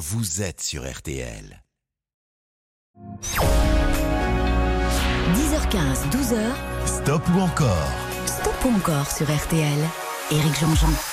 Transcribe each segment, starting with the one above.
vous êtes sur RTL. 10h15, 12h. Stop ou encore? Stop ou encore sur RTL. Éric Jean-Jean.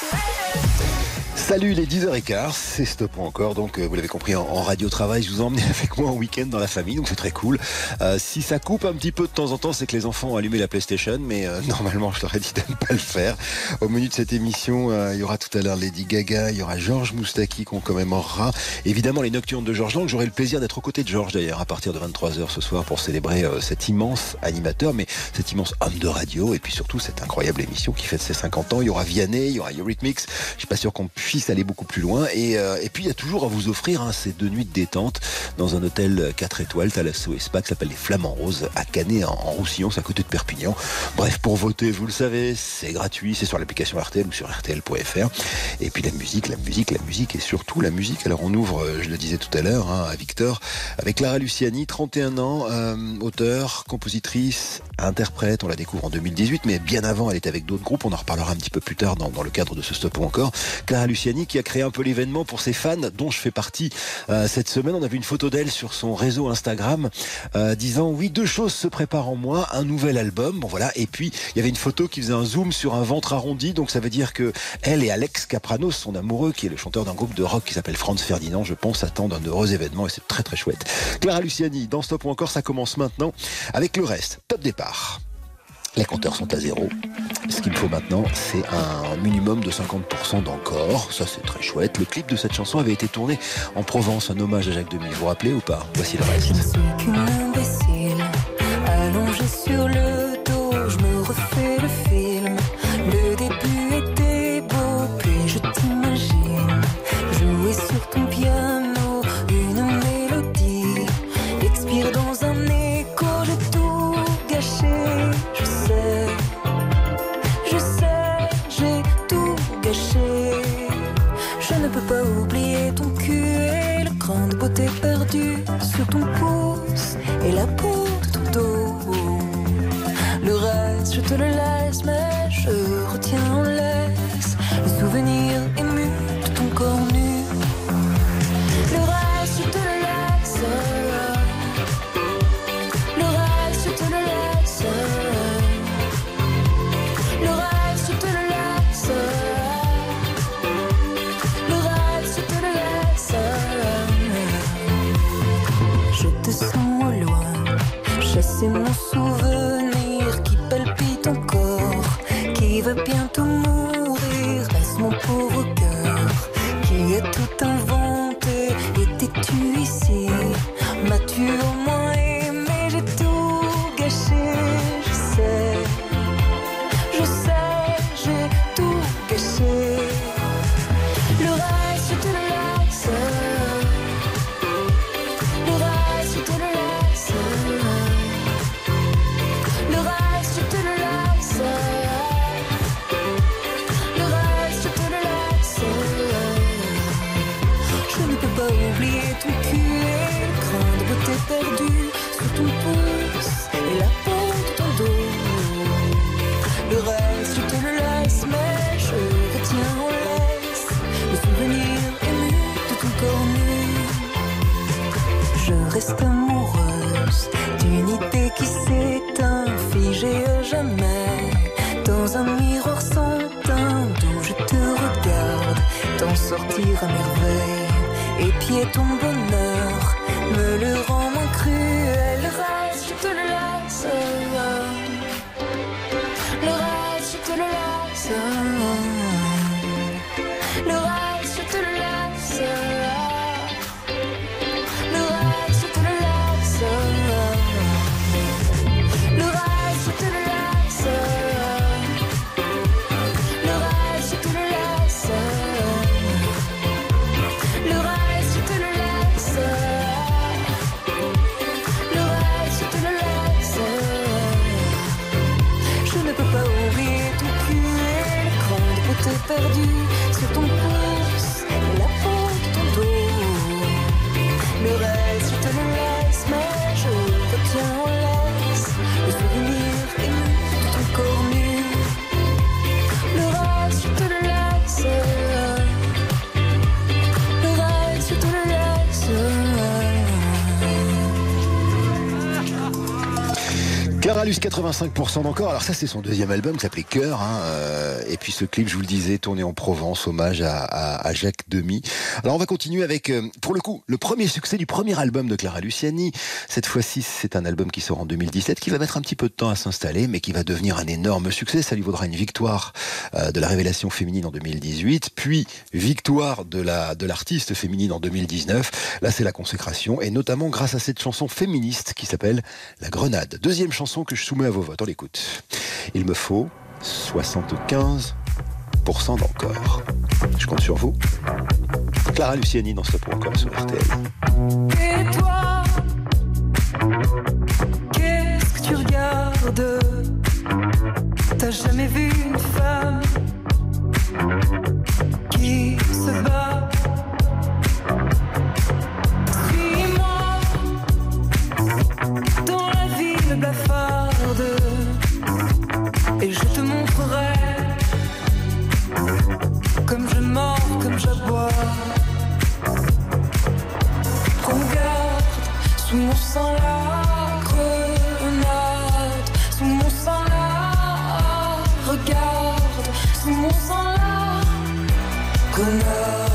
Salut les 10h15, c'est Stop encore. Donc, euh, vous l'avez compris, en, radio travail, je vous emmène avec moi en week-end dans la famille, donc c'est très cool. Euh, si ça coupe un petit peu de temps en temps, c'est que les enfants ont allumé la PlayStation, mais euh, normalement, je leur ai dit de ne pas le faire. Au menu de cette émission, il y aura tout à l'heure Lady Gaga, il y aura Georges Moustaki qu'on commémorera. Évidemment, les Nocturnes de Georges Lang. J'aurai le plaisir d'être aux côtés de Georges d'ailleurs à partir de 23h ce soir pour célébrer cet immense animateur, mais cet immense homme de radio et puis surtout cette incroyable émission qui fête ses 50 ans. Il y aura Vianney, il y aura Eurythmics. Je suis pas sûr qu'on puisse aller beaucoup plus loin. Et, euh, et puis il y a toujours à vous offrir hein, ces deux nuits de détente dans un hôtel 4 étoiles, Thalasso et Spa, qui s'appelle les Flamands Roses, à Canet en, Roussillon, c'est à côté de Perpignan. Bref, pour voter, vous le savez, c'est gratuit, c'est sur l'application RTL ou sur RTL.fr. Et puis la musique, la musique, la musique et surtout la musique. Alors on ouvre, euh, je le disais tout à l'heure, hein, à Victor, avec Clara Luciani, 31 ans, euh, auteur, compositrice, interprète. On la découvre en 2018, mais bien avant, elle était avec d'autres groupes. On en reparlera un petit peu plus tard dans, dans le cadre de stop ou encore. Clara Luciani qui a créé un peu l'événement pour ses fans, dont je fais partie euh, cette semaine. On a vu une photo d'elle sur son réseau Instagram, euh, disant oui, deux choses se préparent en moi, un nouvel album. Bon voilà, et puis il y avait une photo qui faisait un zoom sur un ventre arrondi, donc ça veut dire que elle et Alex Capranos, son amoureux, qui est le chanteur d'un groupe de rock qui s'appelle Franz Ferdinand, je pense, attendent un heureux événement et c'est très très chouette. Clara Luciani, dans Stop ou encore, ça commence maintenant avec le reste. Top départ. Les compteurs sont à zéro. Ce qu'il me faut maintenant, c'est un minimum de 50% d'encore. Ça, c'est très chouette. Le clip de cette chanson avait été tourné en Provence, un hommage à Jacques Demy. Vous vous rappelez ou pas? Voici le reste. Beauté perdue sur ton pouce et la peau de ton dos. Le reste, je te le laisse, mais je retiens Clara Luce, 85% d'encore. Alors ça, c'est son deuxième album qui s'appelait Cœur. Hein, euh, et puis ce clip, je vous le disais, tourné en Provence, hommage à, Jacques Demy. Alors on va continuer avec, euh, pour le coup, le premier succès du premier album de Clara Luciani. Cette fois-ci, c'est un album qui sort en 2017, qui va mettre un petit peu de temps à s'installer, mais qui va devenir un énorme succès. Ça lui vaudra une victoire euh, de la révélation féminine en 2018, puis victoire de de l'artiste féminine en 2019. Là, c'est la consécration, et notamment grâce à cette chanson féministe qui s'appelle La Grenade. Deuxième chanson que je soumets à vos votes. On l'écoute. Il me faut 75% d'encore. Je compte sur vous. Clara Luciani dans ce sur RTL. Et toi, qu'est-ce que tu regardes? T'as jamais vu une femme qui se bat? Comme j'aboie. Regarde sous mon sang la grenade, sous mon sang la regarde, sous mon sang la grenade.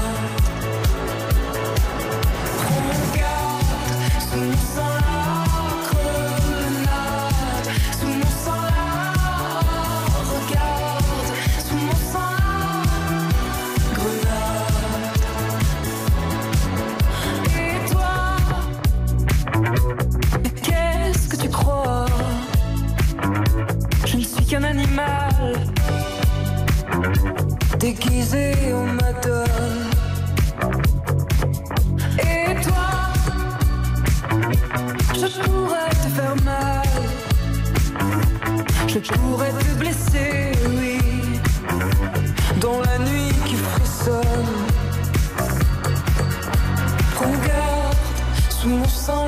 Déguisé en madone. Et toi, je pourrais te faire mal. Je pourrais te blesser, oui, dans la nuit qui frissonne. Regarde sous mon sang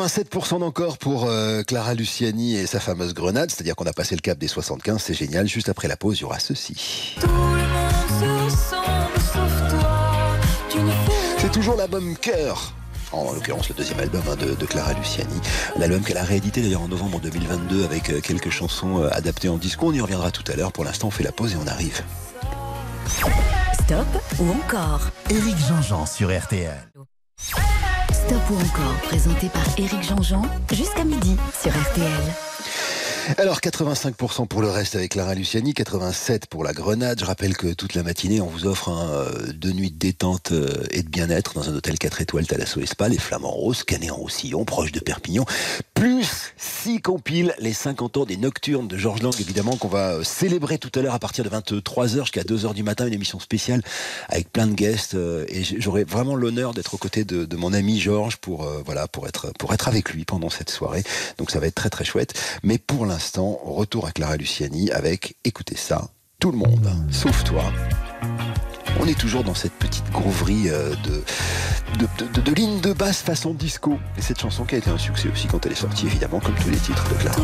87% d'encore pour euh, Clara Luciani et sa fameuse grenade, c'est-à-dire qu'on a passé le cap des 75, c'est génial. Juste après la pause, il y aura ceci. Tout le monde se ressemble sauf toi. Tu ne fais C'est toujours l'album Cœur. En l'occurrence, le deuxième album hein, de, de Clara Luciani. Un album qu'elle a réédité d'ailleurs en novembre 2022 avec euh, quelques chansons euh, adaptées en disco. On y reviendra tout à l'heure. Pour l'instant, on fait la pause et on arrive. Stop ou encore? Éric Jean-Jean sur RTL. Stop ou encore, présenté par Éric Jean-Jean, jusqu'à midi sur RTL. Alors 85% pour le reste avec Clara Luciani, 87% pour la Grenade. Je rappelle que toute la matinée, on vous offre euh, deux nuits de détente euh, et de bien-être dans un hôtel 4 étoiles Thalasso Espa, les Flamands Roses, Canet-en-Roussillon, proche de Perpignan. Plus 6 compiles, les 50 ans des Nocturnes de Georges Lang, évidemment, qu'on va euh, célébrer tout à l'heure à partir de 23h jusqu'à 2h du matin, une émission spéciale avec plein de guests. et j'aurai vraiment l'honneur d'être aux côtés de, de mon ami Georges pour, voilà, pour, être, pour être avec lui pendant cette soirée. Donc ça va être très très chouette. Mais pour l'instant, retour à Clara Luciani avec, écoutez ça, tout le monde, sauf toi. On est toujours dans cette petite grooverie euh, de, de, de, de, de basse façon disco. Et cette chanson qui a été un succès aussi quand elle est sortie, évidemment, comme tous les titres de Clara.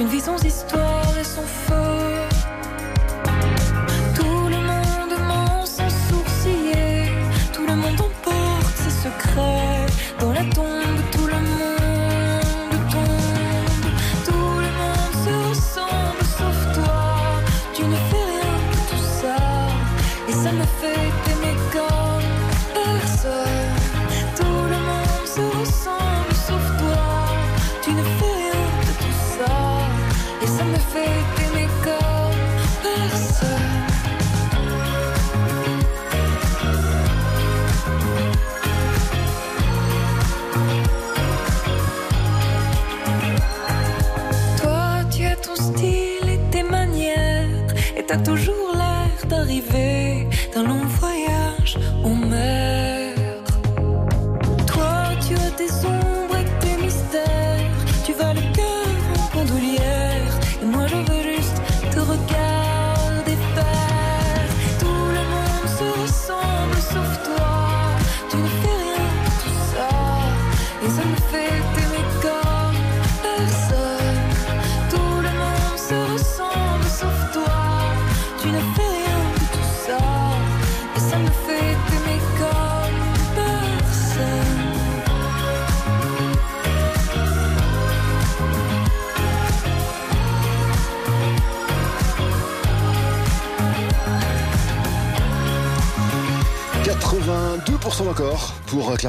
D'une vie sans histoire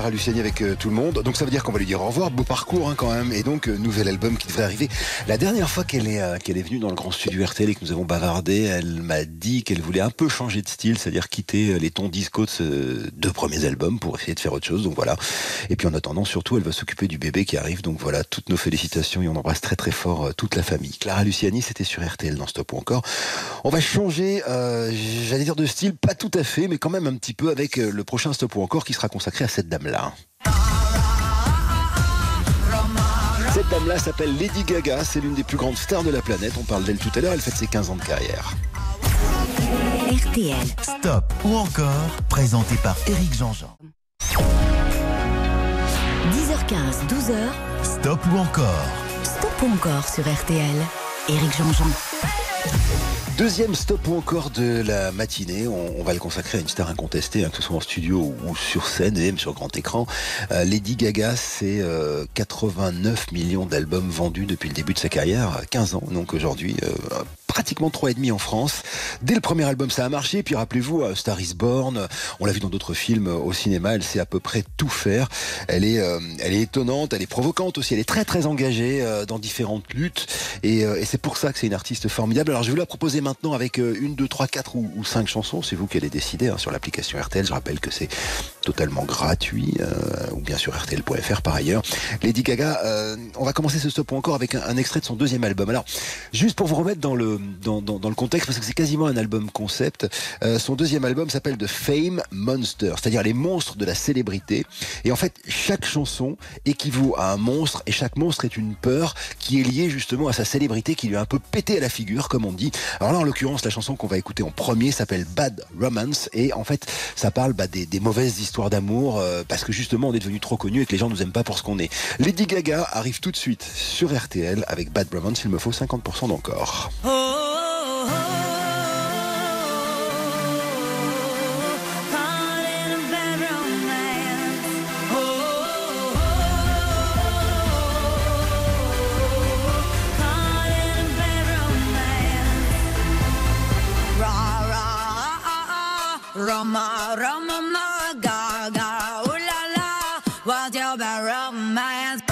Clara Luciani avec euh, tout le monde. Donc ça veut dire qu'on va lui dire au revoir. Beau parcours hein, quand même. Et donc euh, nouvel album qui devrait arriver. La dernière fois qu'elle est euh, qu'elle est venue dans le grand studio RTL et que nous avons bavardé, elle m'a dit qu'elle voulait un peu changer de style, c'est-à-dire quitter les tons disco de ce deux premiers albums pour essayer de faire autre chose. Donc voilà. Et puis en attendant, surtout, elle va s'occuper du bébé qui arrive. Donc voilà, toutes nos félicitations et on embrasse très très fort toute la famille. Clara Luciani, c'était sur RTL dans Stop ou encore. On va changer, j'allais dire de style, pas tout à fait, mais quand même un petit peu avec le prochain Stop ou encore qui sera consacré à cette dame-là. Cette dame-là s'appelle Lady Gaga, c'est l'une des plus grandes stars de la planète. On parle d'elle tout à l'heure, elle fête ses 15 ans de carrière. RTL. Stop ou encore, présenté par Eric Jean-Jean. 10h15, 12h. Stop ou encore, Stop ou encore sur RTL. Éric Jean-Jean. Deuxième stop ou encore de la matinée, on, va le consacrer à une star incontestée, hein, que ce soit en studio ou sur scène et même sur grand écran. Euh, Lady Gaga, c'est euh, 89 millions d'albums vendus depuis le début de sa carrière, 15 ans donc aujourd'hui. euh, pratiquement trois et demi en France. Dès le premier album, ça a marché. Puis rappelez-vous, euh, Star is Born, on l'a vu dans d'autres films euh, au cinéma. Elle sait à peu près tout faire. Elle est, euh, elle est étonnante, elle est provocante aussi. Elle est très très engagée euh, dans différentes luttes. Et, euh, c'est pour ça que c'est une artiste formidable. Alors je vais vous la proposer maintenant avec euh, une, deux, trois, quatre ou, ou cinq chansons. C'est vous qui allez décider hein, sur l'application RTL. Je rappelle que c'est totalement gratuit, euh, ou bien sur RTL.fr par ailleurs. Lady Gaga, euh, on va commencer ce stop encore avec un extrait de son deuxième album. Alors, juste pour vous remettre dans le, dans, dans, dans le contexte, parce que c'est quasiment un album concept, euh, son deuxième album s'appelle The Fame Monster, c'est-à-dire les monstres de la célébrité. Et en fait, chaque chanson équivaut à un monstre, et chaque monstre est une peur qui est liée justement à sa célébrité, qui lui a un peu pété à la figure, comme on dit. Alors là, en l'occurrence, la chanson qu'on va écouter en premier s'appelle Bad Romance, et en fait, ça parle bah, des, des mauvaises histoires d'amour, euh, parce que justement, on est devenu trop connu et que les gens nous aiment pas pour ce qu'on est. Lady Gaga arrive tout de suite sur RTL avec Bad Romance, il me faut 50% d'encore. Roma, Roma, ma, Gaga, ooh la la, what's your bad romance?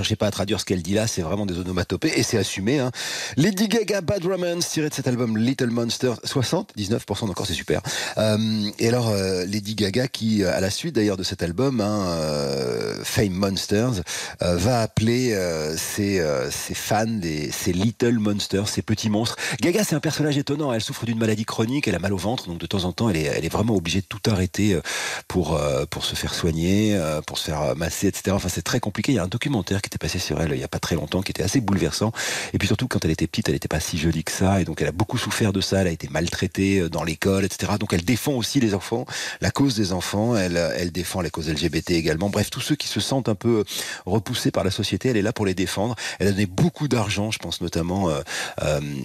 Cherchez pas à traduire ce qu'elle dit là, c'est vraiment des onomatopées et c'est assumé. Hein. Lady Gaga, Bad Romance, tiré de cet album Little Monster, 79% encore, c'est super. Euh, et alors, euh, Lady Gaga, qui, euh, à la suite d'ailleurs de cet album, hein, Fame Monsters, va appeler ses, ses fans des, ses Little Monsters, ces petits monstres. Gaga, c'est un personnage étonnant. Elle souffre d'une maladie chronique, elle a mal au ventre, donc de temps en temps, elle est, vraiment obligée de tout arrêter pour, pour se faire soigner, pour se faire masser, etc. Enfin, c'est très compliqué. Il y a un documentaire qui était passé sur elle il y a pas très longtemps, qui était assez bouleversant. Et puis surtout, quand elle était petite, elle n'était pas si jolie que ça, et donc elle a beaucoup souffert de ça. Elle a été maltraitée euh, dans l'école, etc. Donc elle défend aussi les enfants, la cause des enfants. Elle, euh, défend les causes LGBT également. Bref, tous ceux qui se sentent un peu euh, repoussés par la société, elle est là pour les défendre. Elle a donné beaucoup d'argent, je pense notamment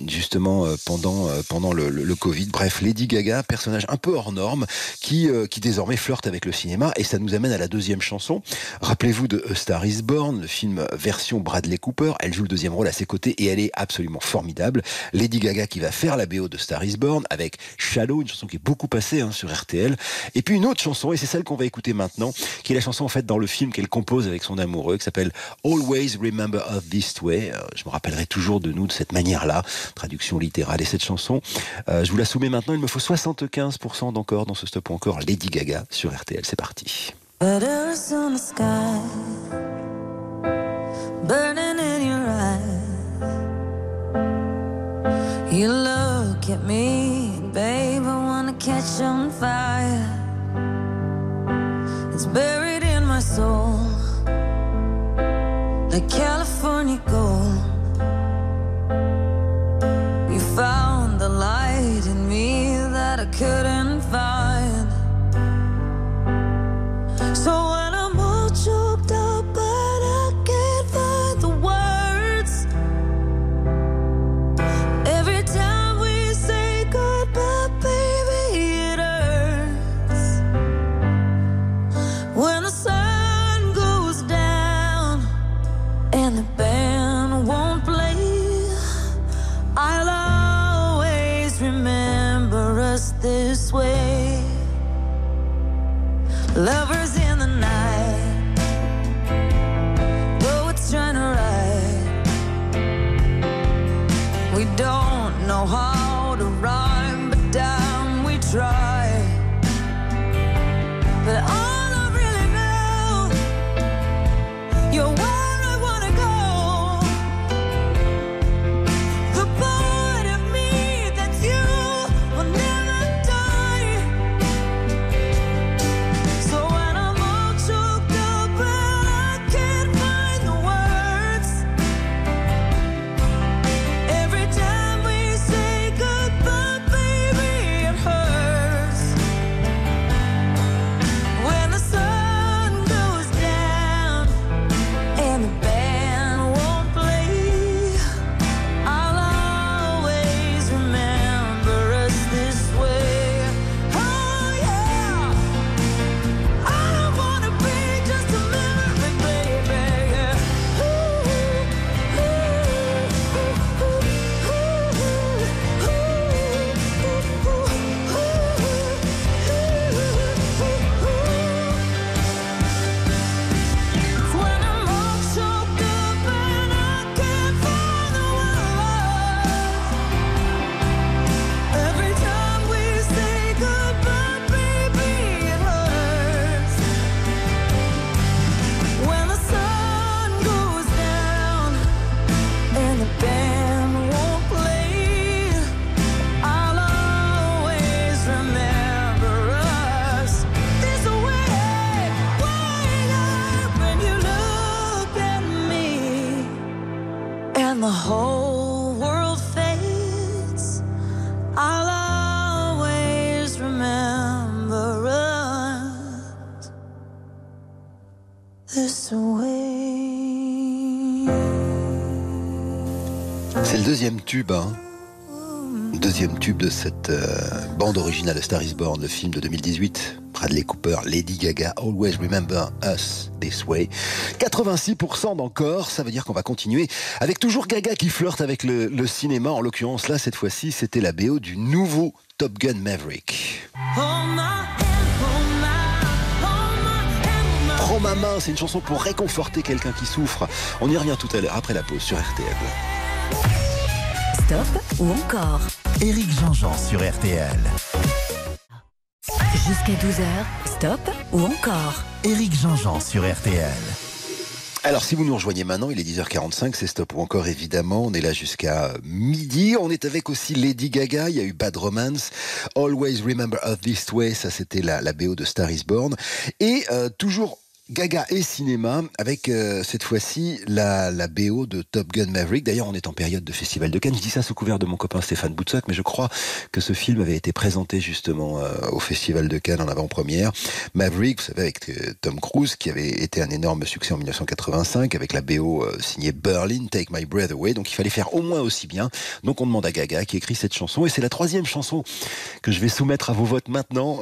justement pendant pendant le, Covid. Bref, Lady Gaga, personnage un peu hors norme, qui qui désormais flirte avec le cinéma. Et ça nous amène à la deuxième chanson. Rappelez-vous de A Star Is Born, le film version Bradley Cooper. Elle joue le deuxième rôle à ses côtés et elle est absolument formidable. Lady Gaga qui va faire la BO de Star Is Born avec Shallow, une chanson qui est beaucoup passée hein, sur RTL. Et puis une autre chanson, et c'est celle qu'on va écouter maintenant, qui est la chanson en fait dans le film qu'elle compose avec son amoureux, qui s'appelle Always Remember Us This Way. Euh, je me rappellerai toujours de nous de cette manière-là, traduction littérale. Et cette chanson, euh, je vous la soumets maintenant. Il me faut 75% d'encore dans ce stop encore Lady Gaga sur RTL. C'est parti. Burning in your eyes. You look at me, babe, I wanna catch on fire. It's buried in my soul, like California gold. You found the light in me that I couldn't find. So Lovers in the night, poets trying to write. We don't know how tube, hein. Deuxième tube de cette euh, bande originale de Star is Born, le film de 2018. Bradley Cooper, Lady Gaga, Always Remember Us This Way. 86% d'encore, ça veut dire qu'on va continuer avec toujours Gaga qui flirte avec le, le cinéma. En l'occurrence, là, cette fois-ci, c'était la BO du nouveau Top Gun Maverick. Prends ma main, c'est une chanson pour réconforter quelqu'un qui souffre. On y revient tout à l'heure après la pause sur RTL. Stop ou encore Éric Jean-Jean sur RTL. Jusqu'à 12h, stop ou encore Éric Jean-Jean sur RTL. Alors, si vous nous rejoignez maintenant, il est 10h45, c'est stop ou encore évidemment. On est là jusqu'à midi. On est avec aussi Lady Gaga. Il y a eu Bad Romance, Always Remember Us This Way. Ça, c'était la, la BO de Star is Born. Et euh, toujours Gaga et cinéma, avec euh, cette fois-ci la, BO de Top Gun Maverick. D'ailleurs, on est en période de Festival de Cannes. Je dis ça sous couvert de mon copain Stéphane Boutsock, mais je crois que ce film avait été présenté justement euh, au Festival de Cannes en avant-première. Maverick, vous savez, avec euh, Tom Cruise, qui avait été un énorme succès en 1985, avec la BO signée Berlin, Take My Breath Away. Donc il fallait faire au moins aussi bien. Donc on demande à Gaga qui écrit cette chanson. Et c'est la troisième chanson que je vais soumettre à vos votes maintenant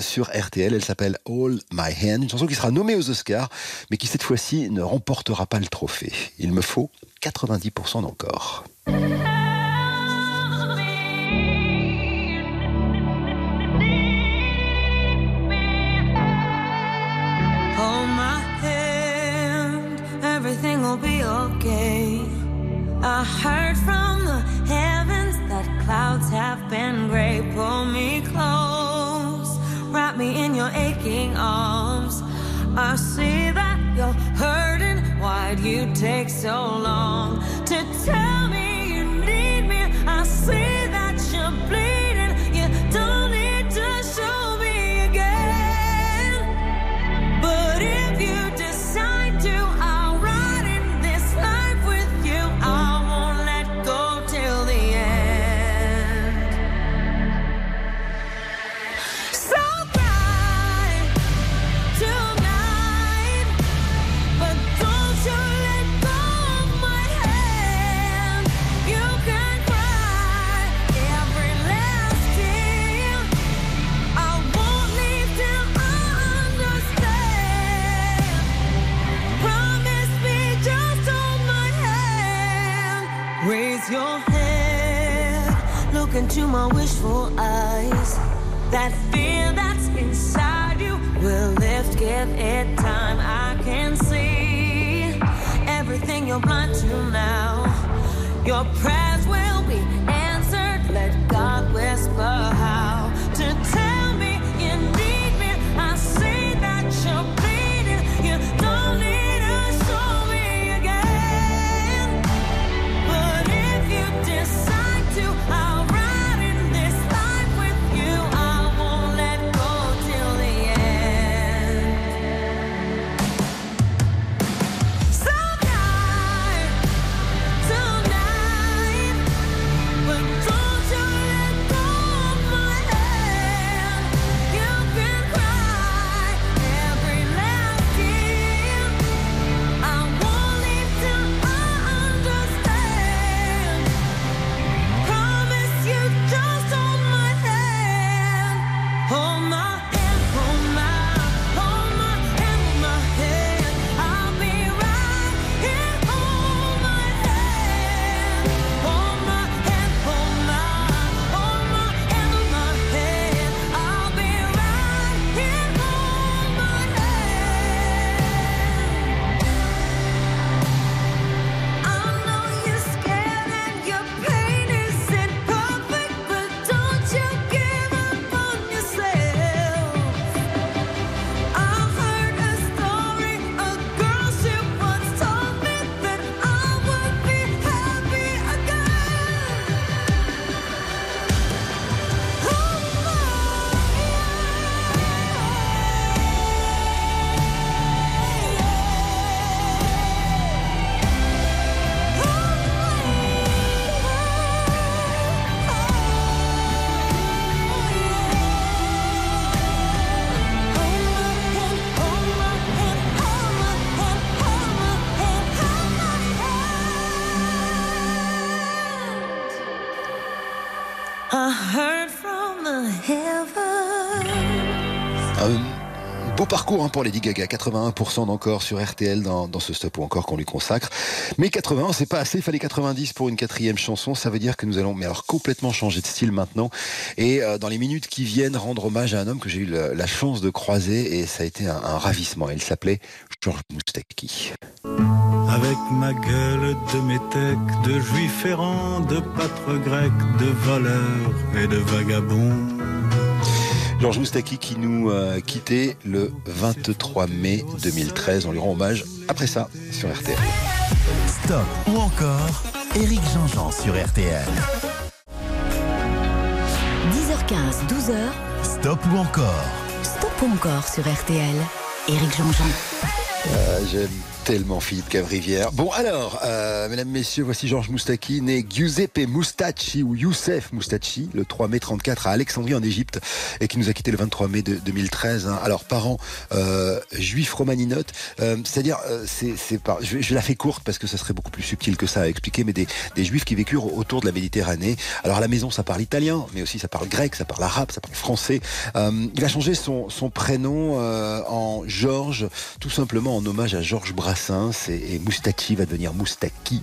sur RTL. Elle s'appelle All My Hand, une chanson qui sera nommée aux Oscars, mais qui cette fois-ci ne remportera pas le trophée. Il me faut 90% d'encore. I heard from the heavens that clouds have been gray. Pull me close, wrap me in your aching arms. I see that you're hurting. Why'd you take so long to tell me you need me? I see that you're bleeding. Into my wishful eyes. That fear that's inside you will lift, give it time. I can see everything you're blind to now. Your prayers will be answered. Let God whisper how parcours hein, pour Lady Gaga, 81% d'encore sur RTL dans, ce stop ou encore qu'on lui consacre. Mais 80, c'est pas assez, il fallait 90 pour une quatrième chanson. Ça veut dire que nous allons mais alors complètement changer de style maintenant. Et euh, dans les minutes qui viennent, rendre hommage à un homme que j'ai eu la, chance de croiser et ça a été un, un ravissement. Il s'appelait Georges Moustaki. Avec ma gueule de métèque, de juif errant, de pâtre grec, de voleur et de vagabond. Georges Moustaki qui nous a quitté le 23 mai 2013. On lui rend hommage après ça sur RTL. Stop ou encore Éric Jean-Jean sur RTL. 10h15, 12h. Stop ou encore Stop ou encore sur RTL. Éric Jean-Jean. Euh, J'aime tellement Philippe Cavrivière. Bon alors, euh, mesdames, messieurs, voici Georges Moustaki, né Giuseppe Mustacci ou Youssef Mustacci, le 3 mai 34 à Alexandrie en Égypte, et qui nous a quitté le 23 mai de 2013. Hein. Alors, parents euh, juifs romaninotes, euh, c'est-à-dire, c'est pas, je, je, la fais courte parce que ça serait beaucoup plus subtil que ça à expliquer, mais des, des juifs qui vécurent autour de la Méditerranée. Alors à la maison, ça parle italien, mais aussi ça parle grec, ça parle arabe, ça parle français. il a changé son, son prénom en Georges, tout simplement en hommage à Georges Brassens et, et Moustaki va devenir Moustaki.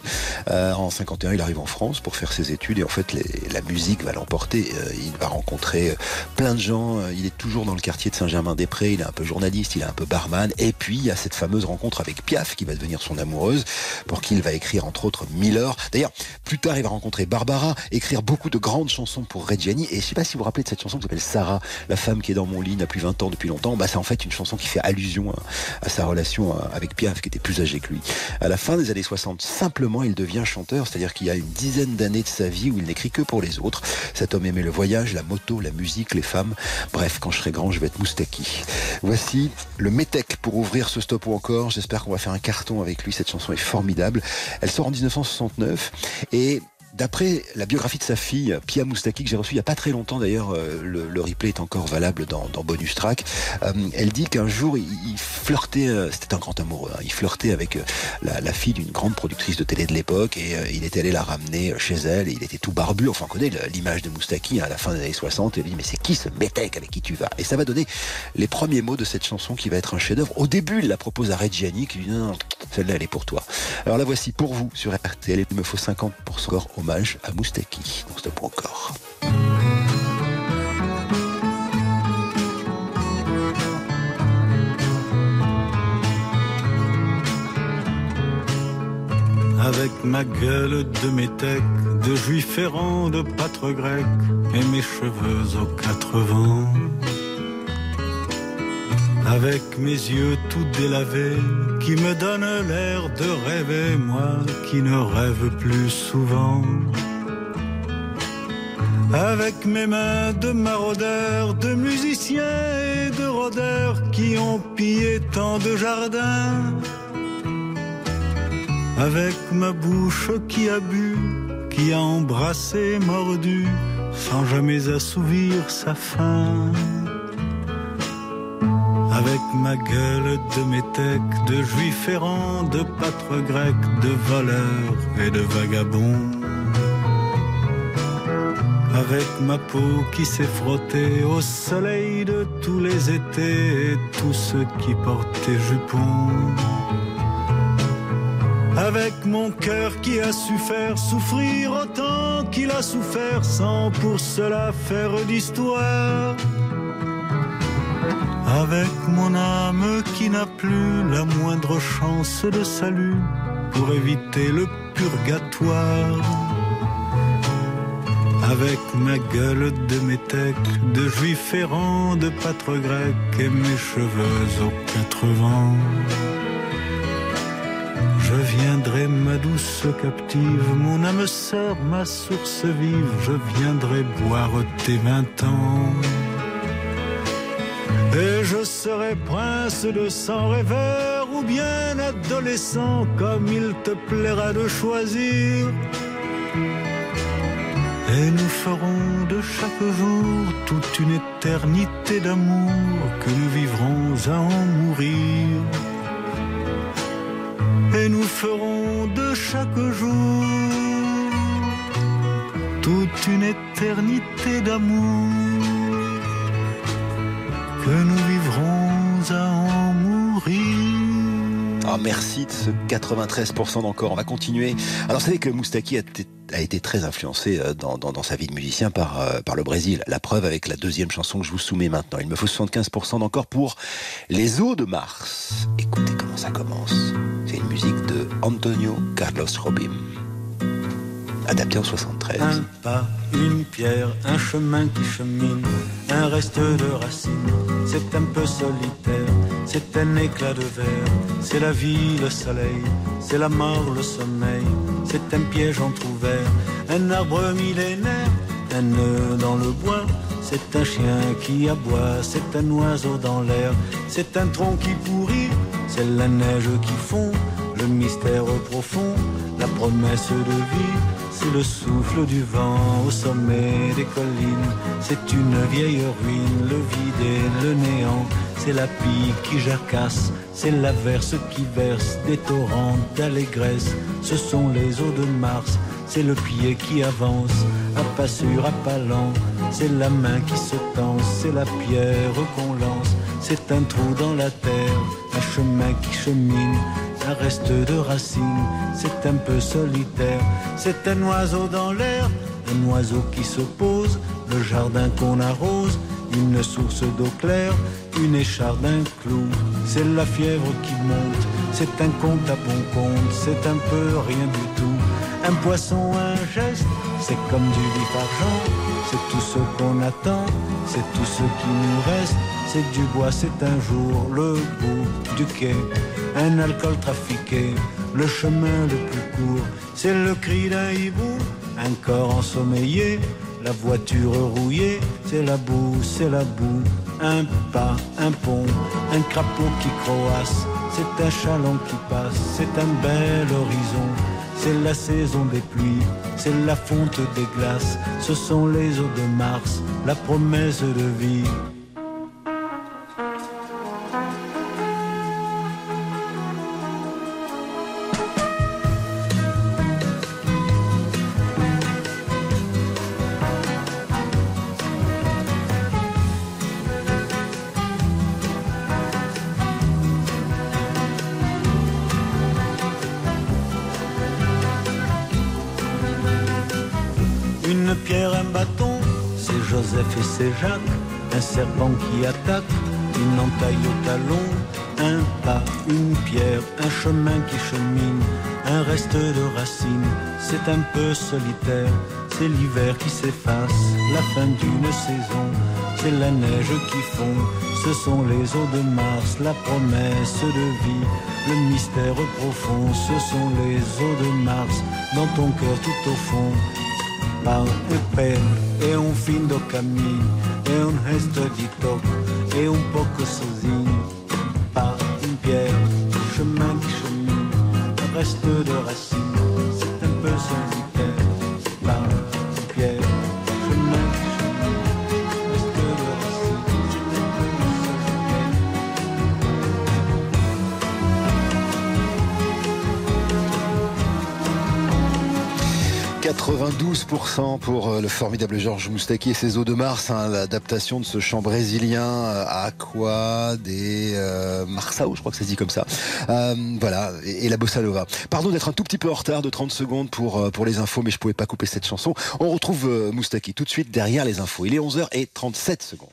Euh, en 51, il arrive en France pour faire ses études et en fait, la musique va l'emporter. Euh, il va rencontrer plein de gens. Il est toujours dans le quartier de Saint-Germain-des-Prés. Il est un peu journaliste, il est un peu barman. Et puis, il y a cette fameuse rencontre avec Piaf qui va devenir son amoureuse pour qui il va écrire entre autres Miller. D'ailleurs, plus tard, il va rencontrer Barbara, écrire beaucoup de grandes chansons pour Reggiani. Et je sais pas si vous vous rappelez de cette chanson qui s'appelle Sarah, la femme qui est dans mon lit, n'a plus 20 ans depuis longtemps. Bah, c'est en fait une chanson qui fait allusion à, à sa relation avec Piaf, qui était plus âgé que lui. À la fin des années 60, simplement, il devient chanteur, c'est-à-dire qu'il y a une dizaine d'années de sa vie où il n'écrit que pour les autres. Cet homme aimait le voyage, la moto, la musique, les femmes. Bref, quand je serai grand, je vais être Moustaki. Voici le Métèque pour ouvrir ce stop ou encore. J'espère qu'on va faire un carton avec lui. Cette chanson est formidable. Elle sort en 1969 et D'après la biographie de sa fille, Pia Moustaki, que j'ai reçue il n'y a pas très longtemps d'ailleurs, euh, le, replay est encore valable dans, Bonus Track, euh, elle dit qu'un jour il, flirtait, euh, c'était un grand amoureux, hein, il flirtait avec la, fille d'une grande productrice de télé de l'époque et il était allé la ramener chez elle et il était tout barbu, enfin on connaît l'image de Moustaki hein, à la fin des années 60 et il dit mais c'est qui ce métèque avec qui tu vas? Et ça va donner les premiers mots de cette chanson qui va être un chef-d'œuvre. Au début il la propose à Reggiani qui lui dit non, non celle-là elle est pour toi. Alors la voici pour vous sur RTL, il me faut 50 pour score hommage à Moustaki dans Stop encore. Avec ma gueule de métèque, de juif errant, de pâtre grec, et mes cheveux aux quatre vents. Avec mes yeux tout délavés, qui me donnent l'air de rêver, moi qui ne rêve plus souvent. Avec mes mains de maraudeurs, de musiciens et de rôdeurs qui ont pillé tant de jardins. Avec ma bouche qui a bu, qui a embrassé, mordu, sans jamais assouvir sa faim. Avec ma gueule de métèque, de juif errant, de pâtre grec, de voleur et de vagabond. Avec ma peau qui s'est frottée au soleil de tous les étés et tous ceux qui portaient jupons. Avec mon cœur qui a su faire souffrir autant qu'il a souffert sans pour cela faire d'histoire. Avec mon âme qui n'a plus la moindre chance de salut pour éviter le purgatoire. Avec ma gueule de métèque, de juif errant, de pâtre grec et mes cheveux aux quatre vents. Je viendrai ma douce captive, mon âme sœur, ma source vive, je viendrai boire tes vingt ans. Et je serai prince de sang rêveur ou bien adolescent comme il te plaira de choisir. Et nous ferons de chaque jour toute une éternité d'amour que nous vivrons à en mourir. Et nous ferons de chaque jour toute une éternité d'amour que nous vivrons à en mourir. Ah, merci de ce 93% d'encore. On va continuer. Alors, vous savez que Moustaki a été très influencé euh, dans, sa vie de musicien par, euh, par le Brésil. La preuve avec la deuxième chanson que je vous soumets maintenant. Il me faut 75% d'encore pour Les eaux de Mars. Écoutez comment ça commence. C'est une musique de Antonio Carlos Robim adapté en 73. Un pas, une pierre, un chemin qui chemine, un reste de racines. C'est un peu solitaire, c'est un éclat de verre. C'est la vie, le soleil, c'est la mort, le sommeil. C'est un piège entrouvert, un arbre millénaire, un nœud dans le bois. C'est un chien qui aboie, c'est un oiseau dans l'air, c'est un tronc qui pourrit, c'est la neige qui fond, le mystère profond, la promesse de vie c'est le souffle du vent au sommet des collines. C'est une vieille ruine, le vide et le néant. C'est la pie qui jacasse, c'est l'averse qui verse des torrents d'allégresse. Ce sont les eaux de Mars, c'est le pied qui avance, à pas sûr, à pas lent. C'est la main qui se tend, c'est la pierre qu'on lance. C'est un trou dans la terre, un chemin qui chemine un reste de racines, c'est un peu solitaire, c'est un oiseau dans l'air, un oiseau qui se pose, le jardin qu'on arrose, une source d'eau claire, une écharde, un clou, c'est la fièvre qui monte, c'est un compte à bon compte, c'est un peu rien du tout, un poisson, un geste, c'est comme du vif argent, c'est tout ce qu'on attend, c'est tout ce qui nous reste, c'est du bois, c'est un jour le bout du quai. Un alcool trafiqué, le chemin le plus court, c'est le cri d'un hibou, un corps ensommeillé, la voiture rouillée, c'est la boue, c'est la boue, un pas, un pont, un crapaud qui croasse, c'est un chaland qui passe, c'est un bel horizon, c'est la saison des pluies, c'est la fonte des glaces, ce sont les eaux de Mars, la promesse de vie. 的。c'est un peu solitaire. C'est l'hiver qui s'efface, la fin d'une saison. C'est la neige qui fond, ce sont les eaux de Mars, la promesse de vie, le mystère profond. Ce sont les eaux de Mars, dans ton cœur tout au fond. Par un peine et un fin do caminho, et un resto de toque, et un poco sozinho. Par une pierre, chemin qui chemine, reste de racines ...92% pour euh, le formidable Georges Moustaki et ses eaux de Mars, hein, l'adaptation de ce chant brésilien euh, à Aqua des euh, Marsao, je crois que ça se dit comme ça. Euh, voilà, et, la bossa nova. Pardon d'être un tout petit peu en retard de 30 secondes pour, pour les infos, mais je pouvais pas couper cette chanson. On retrouve euh, Moustaki tout de suite derrière les infos. Il est 11h37 secondes.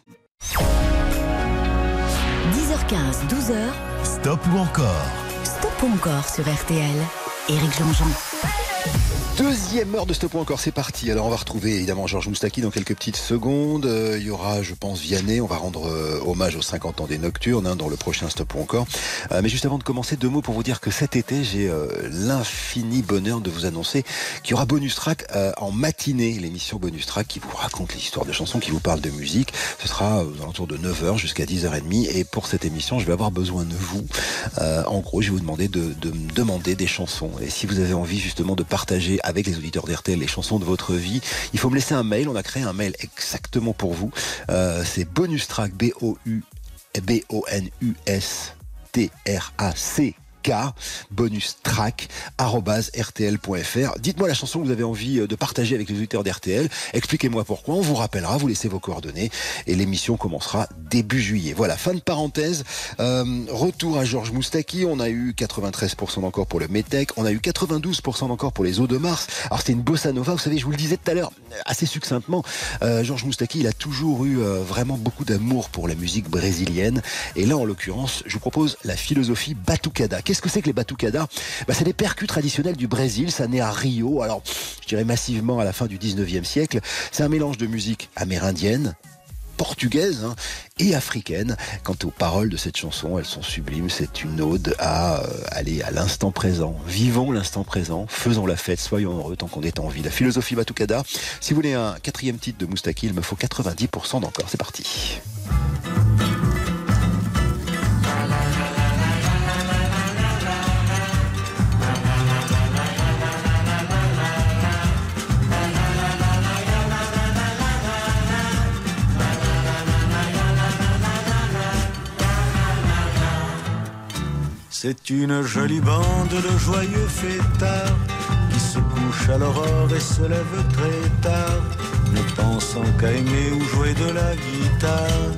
10h15, 12h. Stop ou encore? Stop ou encore sur RTL. Éric Jean-Jean. Deuxième heure de Stop ou encore, c'est parti. Alors on va retrouver évidemment Georges Moustaki dans quelques petites secondes. Euh, il y aura, je pense, Vianney. On va rendre euh, hommage aux 50 ans des Nocturnes hein, dans le prochain Stop ou encore. Euh, mais juste avant de commencer, deux mots pour vous dire que cet été, j'ai l'infini bonheur de vous annoncer qu'il y aura Bonus Track en matinée, l'émission Bonus Track qui vous raconte l'histoire de chansons, qui vous parle de musique. Ce sera aux alentours de 9h jusqu'à 10h30. Et pour cette émission, je vais avoir besoin de vous. en gros, je vais vous demander de, de me demander des chansons. Et si vous avez envie justement de partager avec les auditeurs d'RTL les chansons de votre vie. Il faut me laisser un mail. On a créé un mail exactement pour vous. Euh, c'est bonus track B-O-U B-O-N-U-S T-R-A-C K, bonus track, rtl.fr. Dites-moi la chanson que vous avez envie euh, de partager avec les auditeurs d'RTL. Expliquez-moi pourquoi. On vous rappellera, vous laissez vos coordonnées et l'émission commencera début juillet. Voilà, fin de parenthèse. Euh, retour à Georges Moustaki. On a eu 93% d'encore pour le Metec. On a eu 92% d'encore pour les eaux de Mars. Alors c'était une bossa nova. Vous savez, je vous le disais tout à l'heure, assez succinctement. Euh, Georges Moustaki, il a toujours eu vraiment beaucoup d'amour pour la musique brésilienne. Et là, en l'occurrence, je vous propose la philosophie batucada. Qu'est-ce que c'est que les batucadas? Bah, C'est des percus traditionnels du Brésil. Ça naît à Rio. Alors, je dirais massivement à la fin du 19e siècle. C'est un mélange de musique amérindienne, portugaise hein, et africaine. Quant aux paroles de cette chanson, elles sont sublimes. C'est une ode à euh, aller à l'instant présent. Vivons l'instant présent, faisons la fête, soyons heureux tant qu'on est en vie. La philosophie Batucada. Si vous voulez un quatrième titre de Moustaki, il me faut 90% d'encore. C'est parti. C'est une jolie bande de joyeux fêtards qui se couchent à l'aurore et se lèvent très tard, ne pensant qu'à aimer ou jouer de la guitare.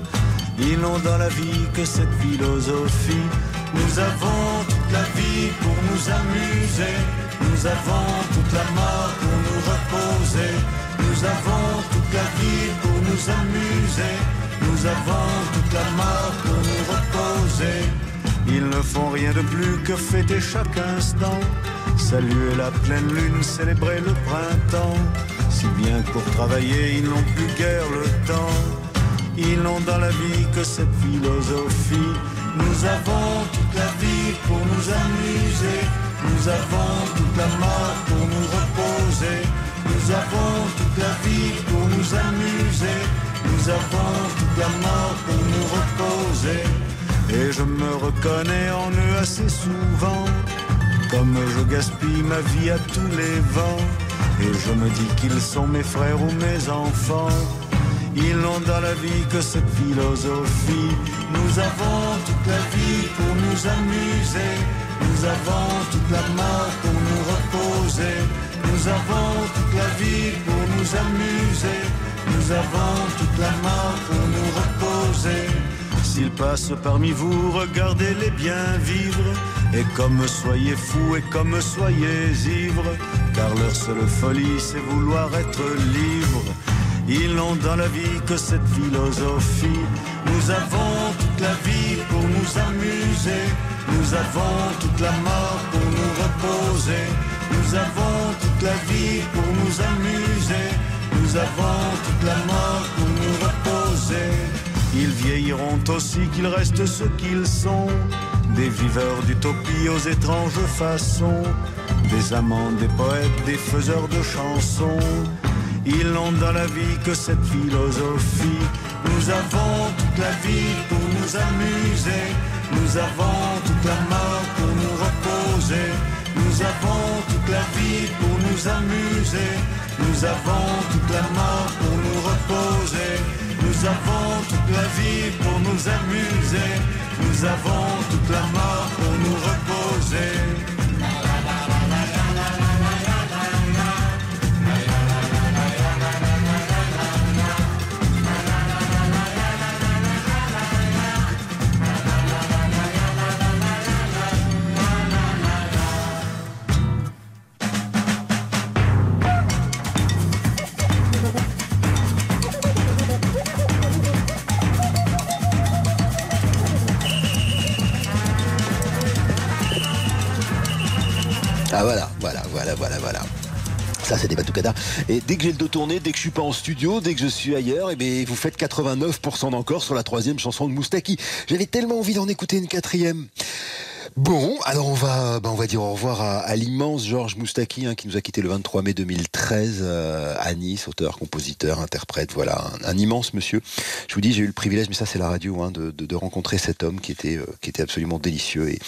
Ils n'ont dans la vie que cette philosophie. Nous avons toute la vie pour nous amuser. Nous avons toute la mort pour nous reposer. Nous avons toute la vie pour nous amuser. Nous avons toute la mort pour nous reposer. Ils ne font rien de plus que fêter chaque instant, saluer la pleine lune, célébrer le printemps, si bien que pour travailler ils n'ont plus guère le temps. Ils n'ont dans la vie que cette philosophie. Nous avons toute la vie pour nous amuser, nous avons toute la mort pour nous reposer, nous avons toute la vie pour nous amuser, nous avons toute la mort pour nous reposer. Et je me reconnais en eux assez souvent, comme je gaspille ma vie à tous les vents. Et je me dis qu'ils sont mes frères ou mes enfants. Ils n'ont dans la vie que cette philosophie. Nous avons toute la vie pour nous amuser. Nous avons toute la mort pour nous reposer. Nous avons toute la vie pour nous amuser. Nous avons toute la mort pour nous reposer. S'ils passent parmi vous, regardez-les bien vivre. Et comme soyez fous et comme soyez ivres, car leur seule folie, c'est vouloir être libre. Ils n'ont dans la vie que cette philosophie. Nous avons toute la vie pour nous amuser. Nous avons toute la mort pour nous reposer. Nous avons toute la vie pour nous amuser. Nous avons toute la mort pour nous reposer. Ils vieilliront aussi qu'ils restent ce qu'ils sont, des viveurs d'utopie aux étranges façons, des amants, des poètes, des faiseurs de chansons. Ils n'ont dans la vie que cette philosophie. Nous avons toute la vie pour nous amuser, nous avons toute la mort pour nous reposer, nous avons toute la vie pour nous amuser, nous avons toute la mort la vie pour nous amuser. Nous avons toute la mort pour nous reposer. C'est des. Et dès que j'ai le dos tourné, dès que je suis pas en studio, dès que je suis ailleurs, eh bien, vous faites 89% d'encore sur la troisième chanson de Moustaki. J'avais tellement envie d'en écouter une quatrième. Bon, alors on va, bah on va dire au revoir à, à l'immense Georges Moustaki hein, qui nous a quitté le 23 mai 2013 euh, à Nice, auteur, compositeur, interprète, voilà, un, immense monsieur. Je vous dis, j'ai eu le privilège, mais ça c'est la radio, hein, de, de, de, rencontrer cet homme qui était, euh, qui était absolument délicieux et,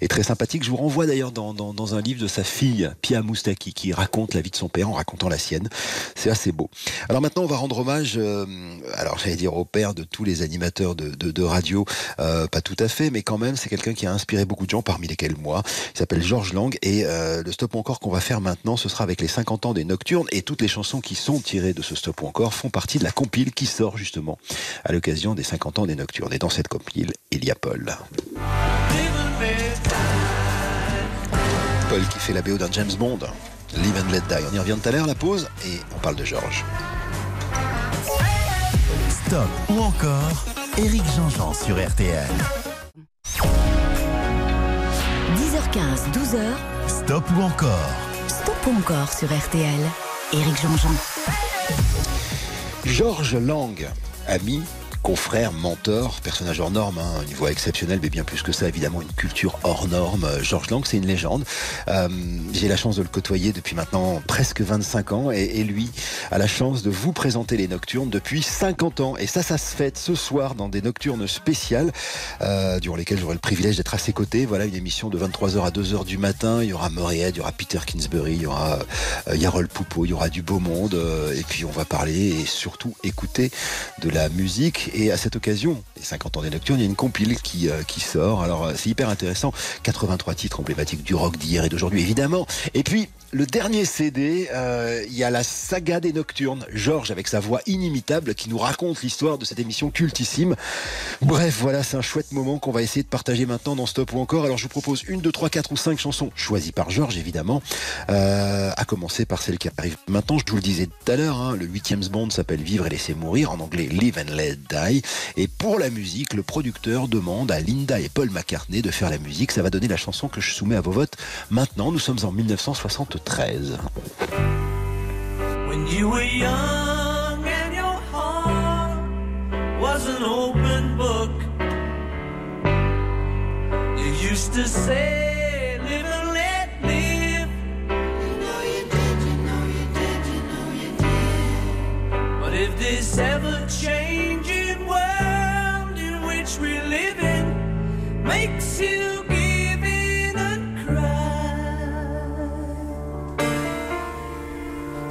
et, très sympathique. Je vous renvoie d'ailleurs dans, dans, dans, un livre de sa fille, Pia Moustaki, qui raconte la vie de son père en racontant la sienne. C'est assez beau. Alors maintenant, on va rendre hommage, euh, alors j'allais dire au père de tous les animateurs de, de, de radio, euh, pas tout à fait, mais quand même, c'est quelqu'un qui a inspiré beaucoup de parmi lesquels moi. Il s'appelle Georges Lang et euh, le stop ou encore qu'on va faire maintenant, ce sera avec les 50 ans des Nocturnes et toutes les chansons qui sont tirées de ce stop ou encore font partie de la compile qui sort justement à l'occasion des 50 ans des Nocturnes. Et dans cette compile, il y a Paul. Paul qui fait la BO d'un James Bond, Live and Let Die. On y revient tout à l'heure, la pause, et on parle de Georges. Stop ou encore Eric Jean-Jean sur RTL. 10h15, 12h, Stop ou encore Stop ou encore sur RTL. Éric Jean-Jean. Georges Lang, ami, confrère, mentor, personnage hors norme, hein, une voix exceptionnelle, mais bien plus que ça, évidemment, une culture hors norme. Euh, Georges Lang, c'est une légende. Euh, J'ai la chance de le côtoyer depuis maintenant presque 25 ans, et, lui a la chance de vous présenter les Nocturnes depuis 50 ans. Et ça, ça se fête ce soir dans des Nocturnes spéciales, euh, durant lesquelles j'aurai le privilège d'être à ses côtés. Voilà, une émission de 23h à 2h du matin. Il y aura Murray il y aura Peter Kingsbury, il y aura Yarol Poupeau, il y aura du beau monde, et puis on va parler et surtout écouter de la musique. Et à cette occasion, les 50 ans des Nocturnes, il y a une compile qui, euh, sort. Alors euh, c'est hyper intéressant. 83 titres emblématiques du rock d'hier et d'aujourd'hui, évidemment. Et puis, le dernier CD, euh, il y a la saga des Nocturnes. Georges, avec sa voix inimitable, qui nous raconte l'histoire de cette émission cultissime. Bref, voilà, c'est un chouette moment qu'on va essayer de partager maintenant dans Stop ou encore. Alors je vous propose une, deux, trois, quatre ou cinq chansons choisies par Georges, évidemment. Euh, à commencer par celle qui arrive maintenant. Je vous le disais tout à l'heure, hein, le huitième bond s'appelle Vivre et laisser mourir, en anglais Live and Let Die. Et pour la musique, le producteur demande à Linda et Paul McCartney de faire la musique. Ça va donner la chanson que je soumets à vos votes maintenant. Nous sommes en 1973. When you were young and your heart was an open book, you used to say, live and let live. You know you did, you know you did, you know you did. But if this ever changing world in which we live in makes you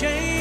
change.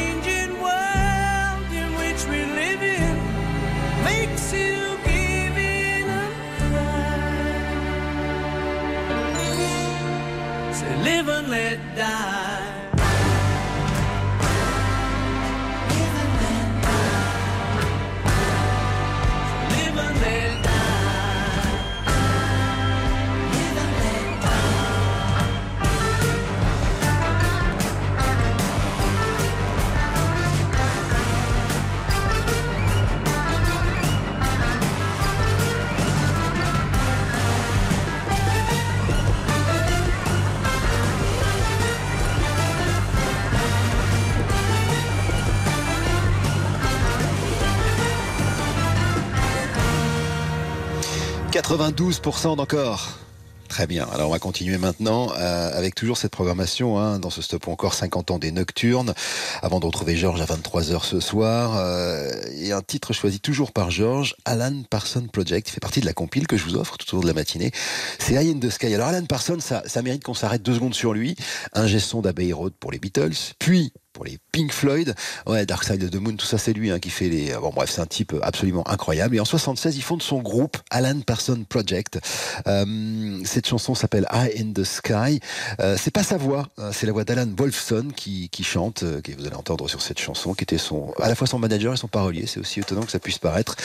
92% d'encore. Très bien. Alors on va continuer maintenant euh, avec toujours cette programmation hein, dans ce stop encore 50 ans des nocturnes. Avant de retrouver Georges à 23h ce soir. euh, et un titre choisi toujours par Georges, Alan Parsons Project. Fait partie de la compile que je vous offre tout au long de la matinée. C'est High in the Sky. Alors Alan Parsons, ça, mérite qu'on s'arrête deux secondes sur lui. Un gestion d'Abbey Road pour les Beatles, puis pour les Pink Floyd. Ouais, Dark Side of the Moon, tout ça, c'est lui hein, qui fait les. Bon, bref, c'est un type absolument incroyable. Et en 76, il fonde son groupe Alan Parsons Project. Euh, cette chanson s'appelle High in the Sky. Euh, c'est pas sa voix, hein, c'est la voix d'Alan Wolfson qui, chante, euh, que vous allez entendre sur cette chanson, qui était à la fois son manager et son parolier. C'est aussi étonnant que ça puisse paraître.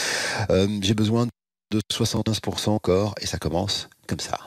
Euh, J'ai besoin de 75% encore, et ça commence comme ça.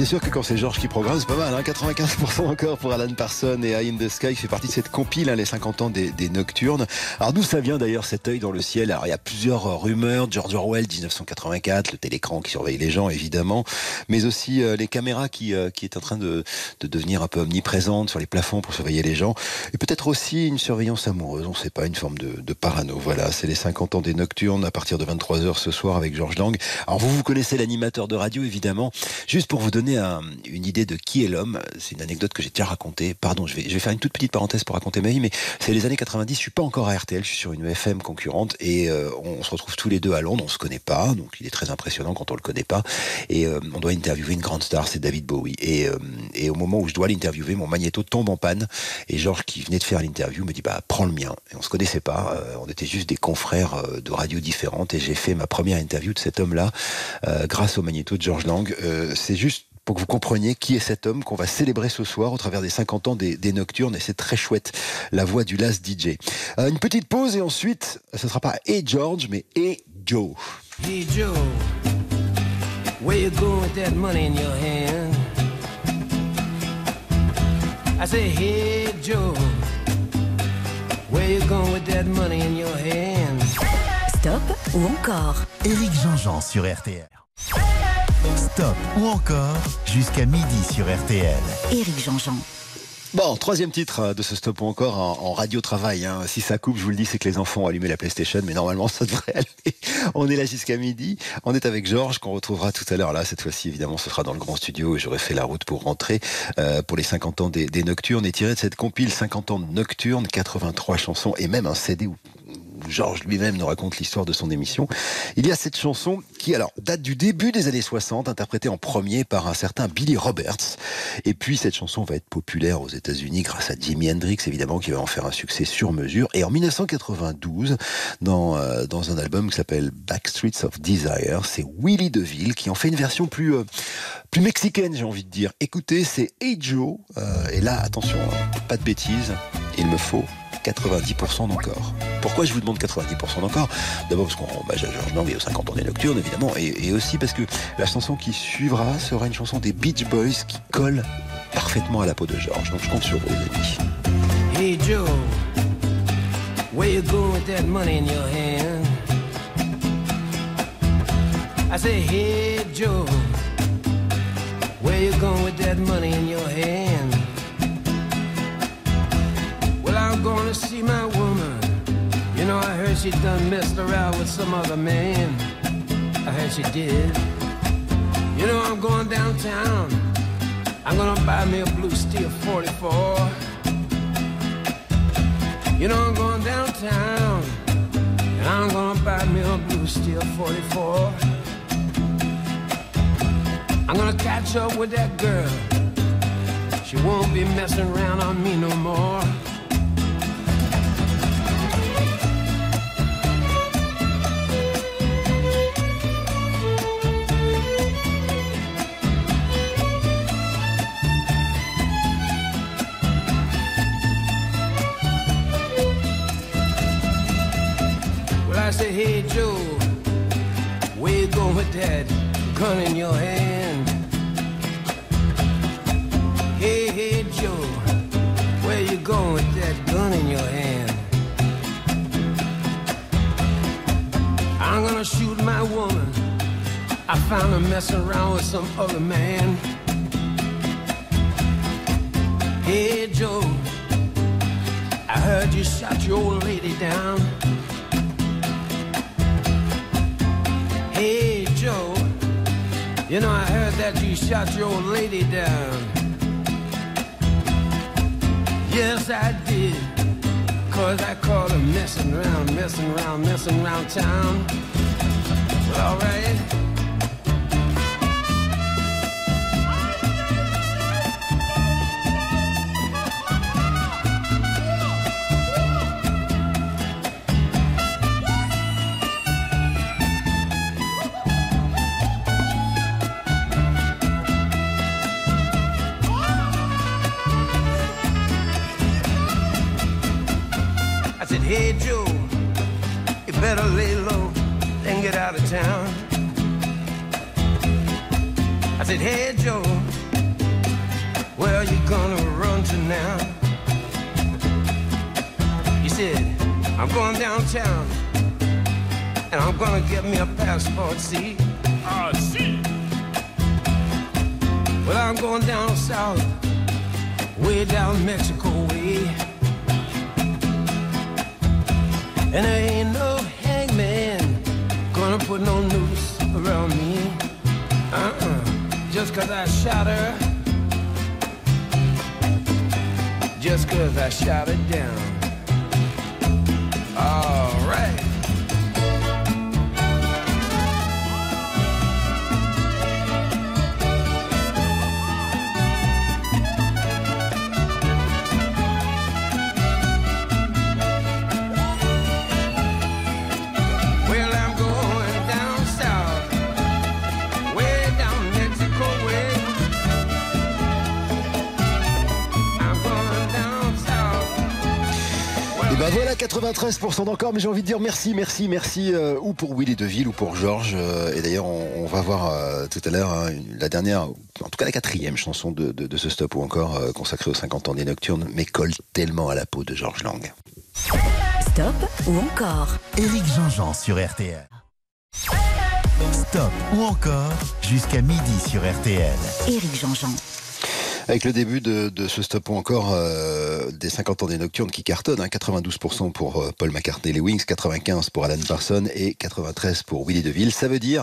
C'est sûr que quand c'est Georges qui programme, c'est pas mal. Hein 95% encore pour Alan Parsons et Eye in the Sky qui fait partie de cette compile, hein, les 50 ans des, Nocturnes. Alors d'où ça vient d'ailleurs cet œil dans le ciel? Alors il y a plusieurs euh, rumeurs. George Orwell, 1984, le télécran qui surveille les gens évidemment, mais aussi euh, les caméras qui, euh, qui est en train de, de devenir un peu omniprésente sur les plafonds pour surveiller les gens. Et peut-être aussi une surveillance amoureuse, on sait pas, une forme de, de parano. Voilà, c'est les 50 ans des Nocturnes à partir de 23h ce soir avec Georges Lang. Alors vous, vous connaissez l'animateur de radio évidemment. Juste pour vous donner un- une idée de qui est l'homme, c'est une anecdote que j'ai déjà racontée. Pardon, je vais, je vais faire une toute petite parenthèse pour raconter ma vie, mais c'est les années 90, je suis pas encore à RTL, je suis sur une FM concurrente et euh, on se retrouve tous les deux à Londres, on se connaît pas, donc il est très impressionnant quand on le connaît pas. Et euh, on doit interviewer une grande star, c'est David Bowie. Et, euh, et au moment où je dois l'interviewer, mon magnéto tombe en panne. Et Georges, qui venait de faire l'interview, me dit bah prends le mien. Et on se connaissait pas, on était juste des confrères de radios différentes. Et j'ai fait ma première interview de cet homme-là grâce au magnéto de Georges Lang. C'est juste pour que vous compreniez qui est cet homme qu'on va célébrer ce soir au travers des 50 ans des, des Nocturnes et c'est très chouette, la voix du Last DJ. Euh, une petite pause et ensuite, ce sera pas Hey George mais Hey Joe. Hey Joe, where you going with that money in your hand? I say, Hey Joe, where you going with that money in your hand? Stop ou encore? Éric Jean-Jean sur RTL. Stop ou encore jusqu'à midi sur RTL. Éric Jean-Jean. Bon, troisième titre euh, de ce stop ou encore en, en radio travail. hein. Si ça coupe, je vous le dis, c'est que les enfants ont allumé la PlayStation, mais normalement ça devrait aller. On est là jusqu'à midi. On est avec Georges qu'on retrouvera tout à l'heure. Là, cette fois-ci, évidemment, ce sera dans le grand studio et j'aurai fait la route pour rentrer euh, pour les 50 ans des, des Nocturnes et tiré de cette compile 50 ans de Nocturnes, 83 chansons et même un CD où Georges lui-même nous raconte l'histoire de son émission. Il y a cette chanson qui, alors, date du début des années 60, interprétée en premier par un certain Billy Roberts. Et puis, cette chanson va être populaire aux États-Unis grâce à Jimi Hendrix, évidemment, qui va en faire un succès sur mesure. Et en 1992, dans, euh, dans un album qui s'appelle Backstreets of Desire, c'est Willie DeVille qui en fait une version plus, euh, plus mexicaine, j'ai envie de dire. Écoutez, c'est Hey Joe. Euh, et là, attention, hein, pas de bêtises, il me faut 90% d'encore. Pourquoi je vous demande 90% d'encore? D'abord parce qu'on bah, Georges Lang est aux 50 ans des Nocturnes, évidemment, et, aussi parce que la chanson qui suivra sera une chanson des Beach Boys qui colle parfaitement à la peau de Georges. Donc je compte sur vous, les amis. Hey Joe, where you with that money in your hand? Where you going with that money in your hand? I'm gonna see my woman. You know, I heard she done messed around with some other man. I heard she did. You know, I'm going downtown. I'm gonna buy me a blue steel 44. You know I'm going downtown and I'm gonna buy me a blue steel 44. I'm gonna catch up with that girl. She won't be messing around on me no more. I say, hey Joe, where you going with that gun in your hand? Hey, hey Joe, where you going with that gun in your hand? I'm gonna shoot my woman. I found her messing around with some other man. Hey Joe, I heard you shot your old lady down. Hey Joe, you know I heard that you shot your old lady down. Yes, I did. Cause I caught her messing around, messing around, messing around town. Well, alright. See? Ah, si. Well, I'm going down south, way down Mexico way. And there ain't no hangman gonna put no noose around me. Uh-uh. Just cause I shot her. Just cause I shot her 93% d'encore, mais j'ai envie de dire merci, merci, merci, euh, ou pour Willy Deville ou pour Georges. euh, et d'ailleurs, on, on va voir euh, tout à l'heure hein, la dernière, en tout cas la quatrième chanson de, de- de ce stop ou encore euh, consacrée aux 50 ans des Nocturnes, mais colle tellement à la peau de Georges Lang. Stop ou encore Éric Jean-Jean sur RTL. Stop ou encore jusqu'à midi sur RTL. Éric Jean-Jean. Avec le début de, ce stop encore euh, des 50 ans des Nocturnes qui cartonnent, hein, 92% pour euh, Paul McCartney les Wings, 95 pour Alan Parsons et 93 pour Willy DeVille. Ça veut dire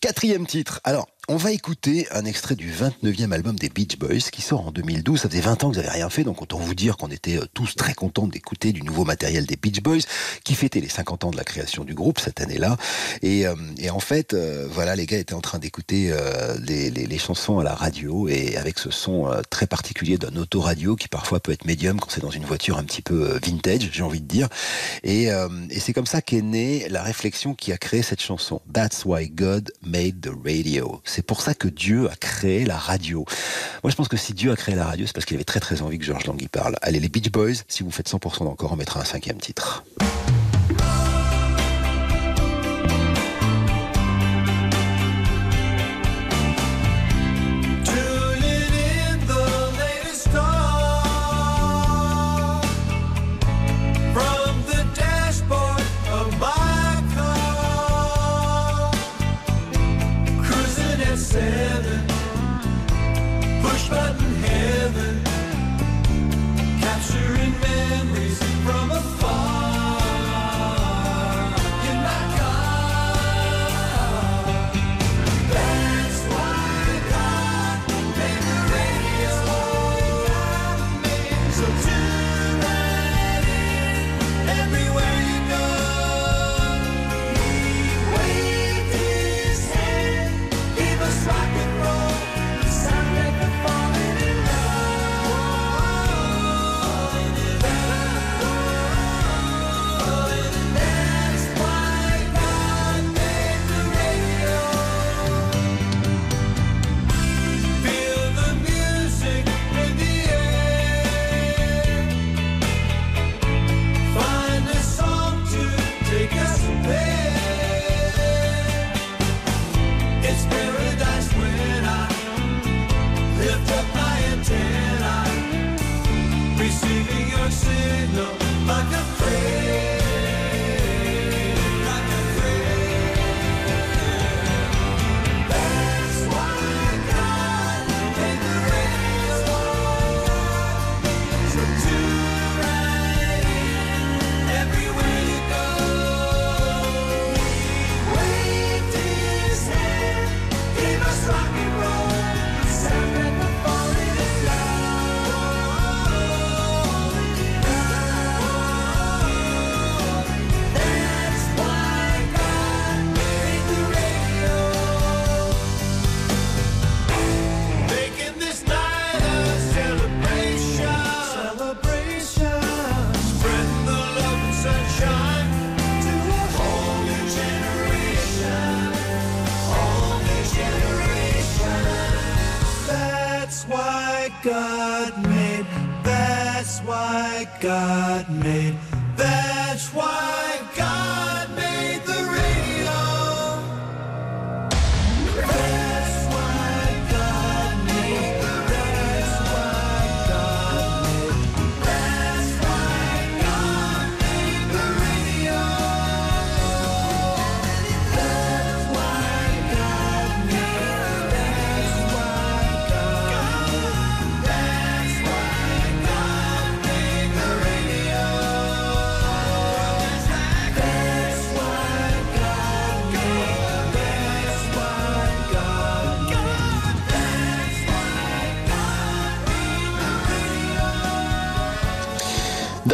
quatrième titre. Alors, on va écouter un extrait du 29e album des Beach Boys qui sort en 2012. Ça faisait 20 ans que vous n'avez rien fait, donc autant vous dire qu'on était euh, tous très contents d'écouter du nouveau matériel des Beach Boys qui fêtait les 50 ans de la création du groupe cette année-là. Et, euh, en fait, euh, voilà, les gars étaient en train d'écouter les, chansons à la radio et avec ce son très particulier d'un autoradio qui parfois peut être médium quand c'est dans une voiture un petit peu vintage, j'ai envie de dire. Et c'est comme ça qu'est née la réflexion qui a créé cette chanson. That's why God made the radio. C'est pour ça que Dieu a créé la radio. Moi, je pense que si Dieu a créé la radio, c'est parce qu'il avait très très envie que George Lang parle. Allez, les Beach Boys, si vous faites 100% d'encore, on mettra un cinquième titre.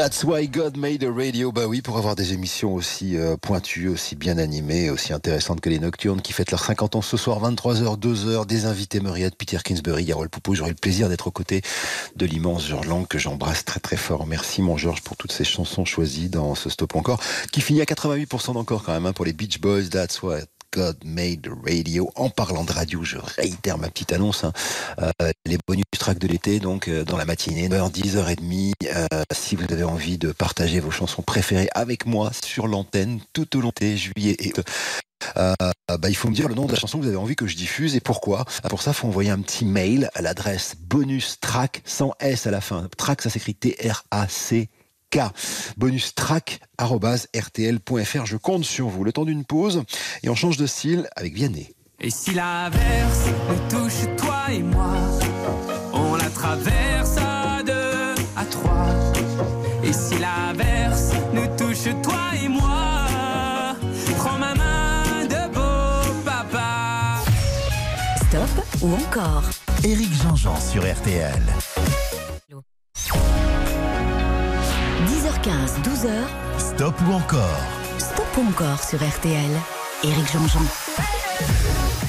That's why God made a radio. Bah oui, pour avoir des émissions aussi euh, pointues, aussi bien animées, aussi intéressantes que les Nocturnes qui fêtent leurs 50 ans ce soir, 23h, 2h, des invités Myriad, Peter Kingsbury, Yarol Poupeau. J'aurai le plaisir d'être aux côtés de l'immense Georges Lang que j'embrasse très très fort. Merci mon Georges pour toutes ces chansons choisies dans ce stop encore, qui finit à 88% d'encore quand même hein, pour les Beach Boys. That's why God made radio. En parlant de radio, je réitère ma petite annonce. hein. Euh, les bonus tracks de l'été, donc euh, dans la matinée, 9h, 10h30. Euh, si vous avez envie de partager vos chansons préférées avec moi sur l'antenne tout au long de juillet et bah, il faut me dire le nom de la chanson que vous avez envie que je diffuse et pourquoi. Pour ça, il faut envoyer un petit mail à l'adresse bonus track sans S à la fin. Track, ça s'écrit T-R-A-C. K. Bonus track rtl.fr. Je compte sur vous. Le temps d'une pause et on change de style avec Vianney. Et si l'averse nous touche toi et moi, on la traverse à deux, à trois. Et si l'averse nous touche toi et moi, prends ma main de beau papa. Stop ou encore? Éric Jean-Jean sur RTL. 10h15, 12h, Stop ou encore Stop ou encore sur RTL. Éric Jean-Jean.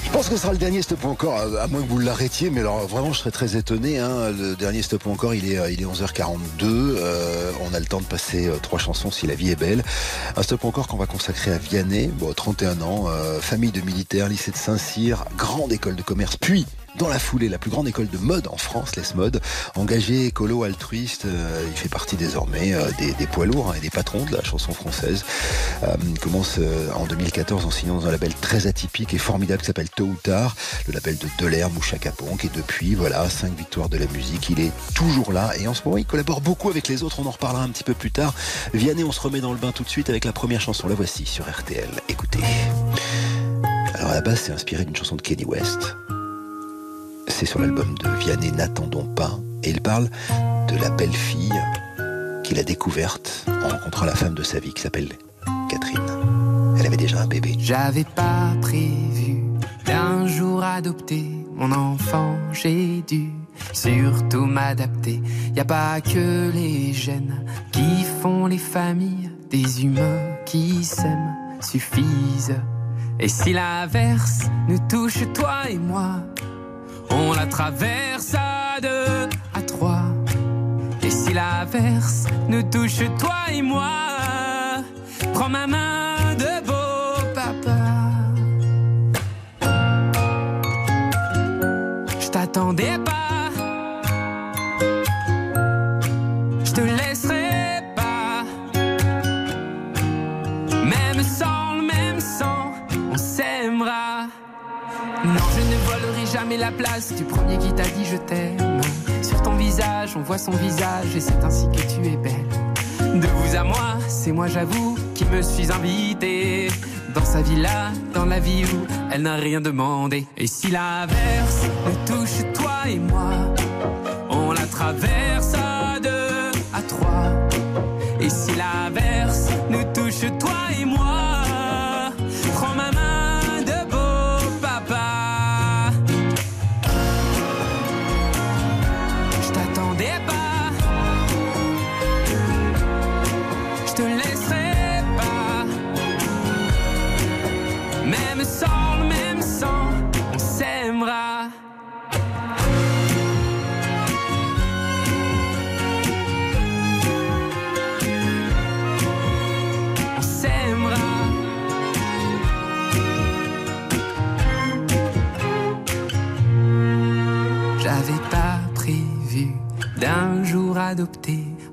Je pense que ce sera le dernier stop encore, à moins que vous l'arrêtiez, mais alors vraiment je serais très étonné. hein. Le dernier stop encore, il est, euh, il est 11h42. euh, on a le temps de passer euh, trois chansons si la vie est belle. Un stop encore qu'on va consacrer à Vianney, bon, 31 ans, euh, famille de militaires, lycée de Saint-Cyr, grande école de commerce, puis dans la foulée, la plus grande école de mode en France, Les Mode, engagé, écolo, altruiste, euh, il fait partie désormais euh, des, poids lourds hein, et des patrons de la chanson française. Euh, il commence en 2014 en signant dans un label très atypique et formidable qui s'appelle Tôt ou Tard, le label de Delerme ou Chaka. Et depuis, voilà, cinq victoires de la musique. Il est toujours là et en ce moment, il collabore beaucoup avec les autres. On en reparlera un petit peu plus tard. Vianney, on se remet dans le bain tout de suite avec la première chanson. La voici sur RTL. Écoutez. Alors à la base, c'est inspiré d'une chanson de Kenny West. C'est sur l'album de Vianney N'attendons pas. Et il parle de la belle fille qu'il a découverte en rencontrant la femme de sa vie qui s'appelle Catherine. Elle avait déjà un bébé. J'avais pas prévu d'un jour adopter mon enfant, j'ai dû surtout m'adapter. Y a pas que les gènes qui font les familles, des humains qui s'aiment suffisent. Et si l'averse nous touche toi et moi, on la traverse à deux, à trois. Et si l'averse nous touche toi et moi, prends ma main de beau papa. Je t'attendais pas, jamais la place du premier qui t'a dit je t'aime. Sur ton visage, on voit son visage et c'est ainsi que tu es belle. De vous à moi, c'est moi j'avoue qui me suis invité dans sa villa, dans la vie où elle n'a rien demandé. Et si l'averse nous touche toi et moi, on la traverse à deux, à trois. Et si l'averse nous touche toi et moi,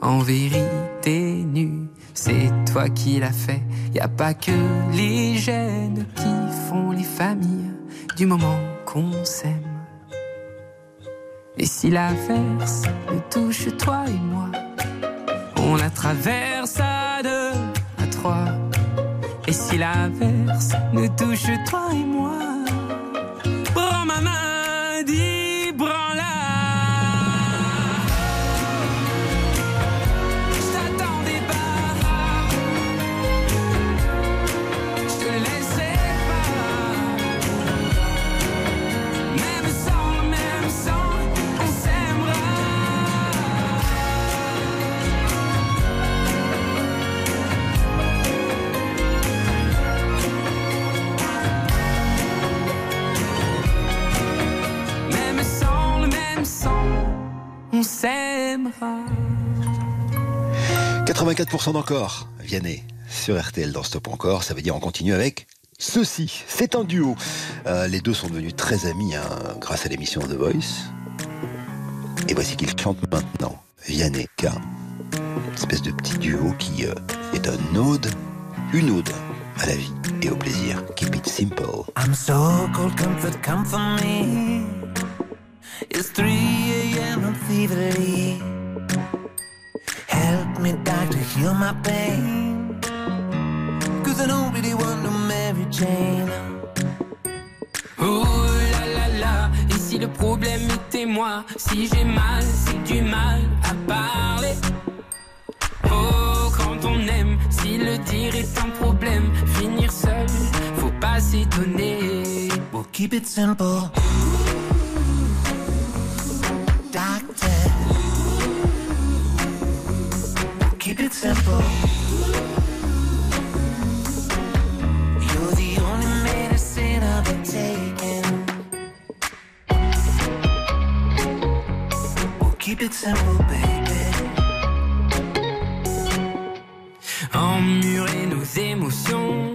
en vérité nu. C'est toi qui l'as fait. Y a pas que les gènes qui font les familles du moment qu'on s'aime. Et si l'averse nous touche toi et moi, on la traverse à deux, à trois. Et si l'averse nous touche toi et moi, on s'aimera. 84% d'encore, Vianney, sur RTL dans Stop Encore, ça veut dire on continue avec ceci. C'est un duo. Euh, les deux sont devenus très amis hein, grâce à l'émission The Voice. Et voici qu'ils chantent maintenant. Vianney K. Une espèce de petit duo qui euh, est un ode, une ode à la vie et au plaisir. Keep it simple. I'm so cold, comfort, come me. It's 3 a.m. I'm feverly. Help me, doctor, heal my pain. Cause I don't really want to marry Jane. Oh là là là, et si le problème était moi, si j'ai mal, c'est du mal à parler. Oh, quand on aime, si le dire est un problème, finir seul, faut pas s'étonner. Well, keep it simple. It simple. You're the only medicine I've been taking. Well, keep it simple, baby. Emmurer nos émotions.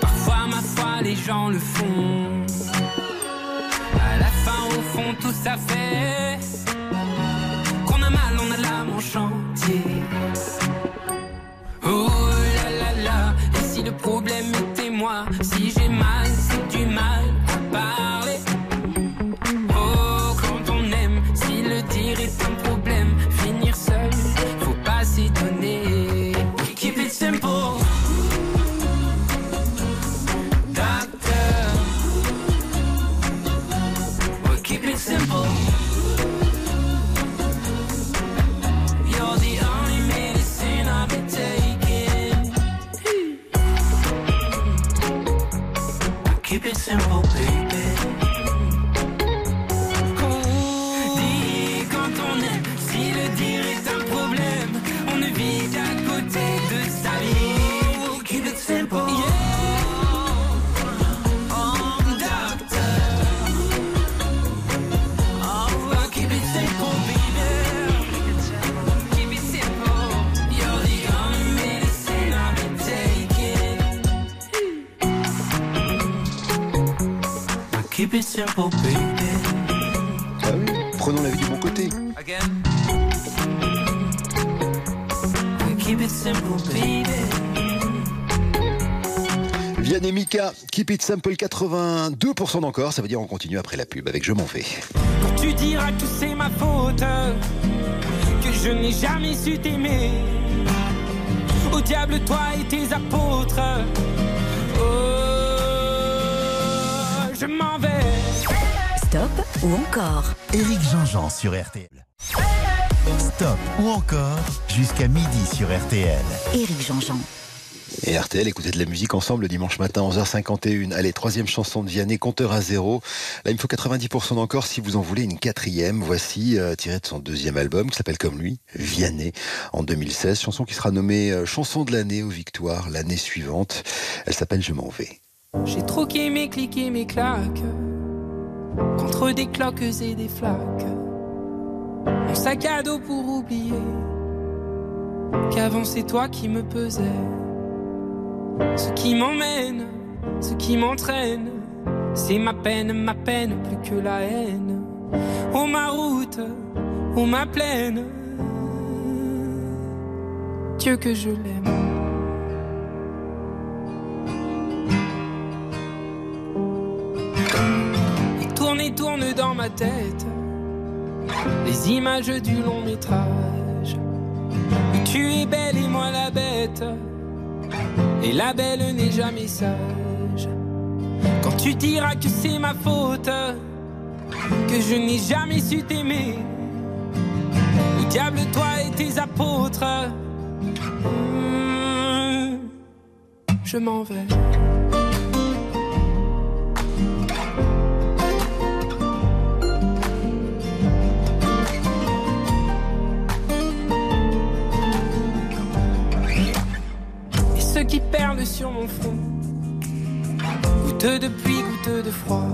Parfois, ma foi, les gens le font. À la fin, au fond, tout ça fait problème était moi, si j'ai it simple, baby. Ah oui, prenons la vie du bon côté. Again. Keep it simple, baby. Vianney Mika, Keep It Simple 82% d'encore. Ça veut dire on continue après la pub avec Je m'en vais. Quand tu diras que c'est ma faute, que je n'ai jamais su t'aimer. Au diable, toi et tes apôtres. Oh, je m'en vais. Stop ou encore Éric Jean-Jean sur RTL. Stop ou encore jusqu'à midi sur RTL. Éric Jean-Jean. Et RTL, écoutez de la musique ensemble le dimanche matin, 11h51. Allez, troisième chanson de Vianney, compteur à zéro. Là, il me faut 90% d'encore si vous en voulez une quatrième. Voici, euh, tirée de son deuxième album, qui s'appelle comme lui, Vianney, en 2016. Chanson qui sera nommée euh, chanson de l'année aux victoires l'année suivante. Elle s'appelle Je m'en vais. J'ai troqué mes clics et mes claques contre des cloques et des flaques. Mon sac à dos pour oublier qu'avant c'est toi qui me pesais. Ce qui m'emmène, ce qui m'entraîne, c'est ma peine, ma peine plus que la haine. Oh ma route, oh ma plaine, Dieu que je l'aime. Dans ma tête les images du long métrage. Où tu es belle et moi la bête. Et la belle n'est jamais sage. Quand tu diras que c'est ma faute, que je n'ai jamais su t'aimer. Au diable, toi et tes apôtres. Hmm, Je m'en vais. Ceux qui perlent sur mon front, goutte de pluie, goutte de froid,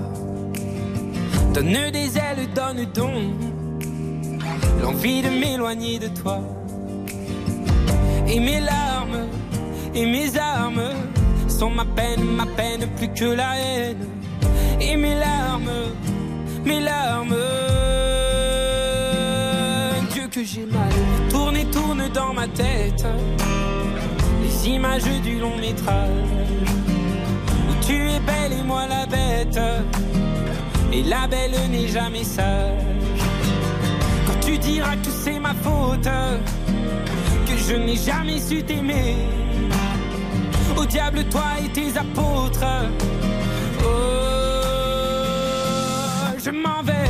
donne des ailes, donne donc l'envie de m'éloigner de toi. Et mes larmes et mes armes sont ma peine, ma peine plus que la haine. Et mes larmes, mes larmes. Dieu que j'ai mal, tourne et tourne dans ma tête. Les images du long métrage. Où tu es belle et moi la bête. Et la belle n'est jamais sage. Quand tu diras que c'est ma faute, que je n'ai jamais su t'aimer. Au diable, toi et tes apôtres. Oh, je m'en vais.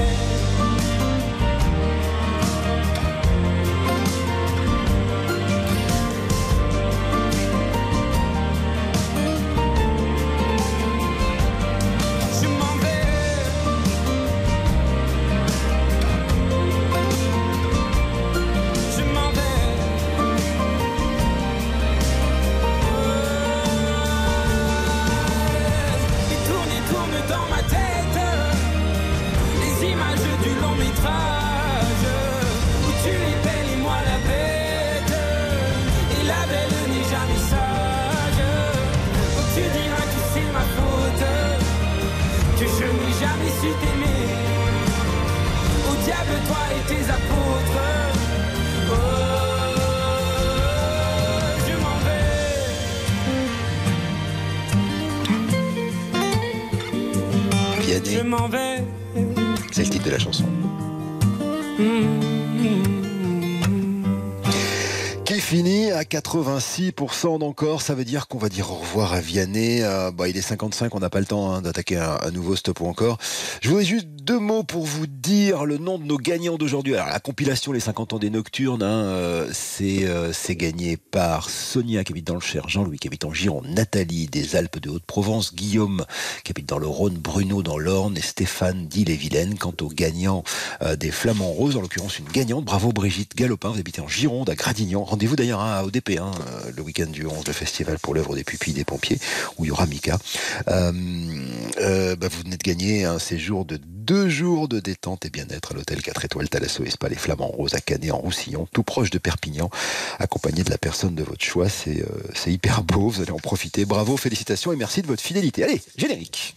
86% d'encore, ça veut dire qu'on va dire au revoir à Vianney. Euh, bah, il est 55, on n'a pas le temps hein, d'attaquer un, nouveau stop ou encore. Je voudrais juste deux mots pour vous dire le nom de nos gagnants d'aujourd'hui. Alors la compilation Les 50 ans des Nocturnes, hein, euh, c'est euh, c'est gagné par Sonia qui habite dans le Cher, Jean-Louis qui habite en Gironde, Nathalie des Alpes de Haute-Provence, Guillaume qui habite dans le Rhône, Bruno dans l'Orne et Stéphane d'Ille-et-Vilaine. Quant aux gagnants euh, des Flamands Roses, en l'occurrence une gagnante, bravo Brigitte Galopin, vous habitez en Gironde, à Gradignan. Rendez-vous d'ailleurs hein, à ODP, hein, le week-end du 11, le festival pour l'œuvre des pupilles des pompiers, où il y aura Mika. Bah, vous venez de gagner un séjour de deux jours de détente et bien-être à l'hôtel 4 étoiles Thalasso Espa les Flamands Roses à Canet en Roussillon, tout proche de Perpignan, accompagné de la personne de votre choix. C'est euh, c'est hyper beau, vous allez en profiter. Bravo, félicitations et merci de votre fidélité. Allez, générique.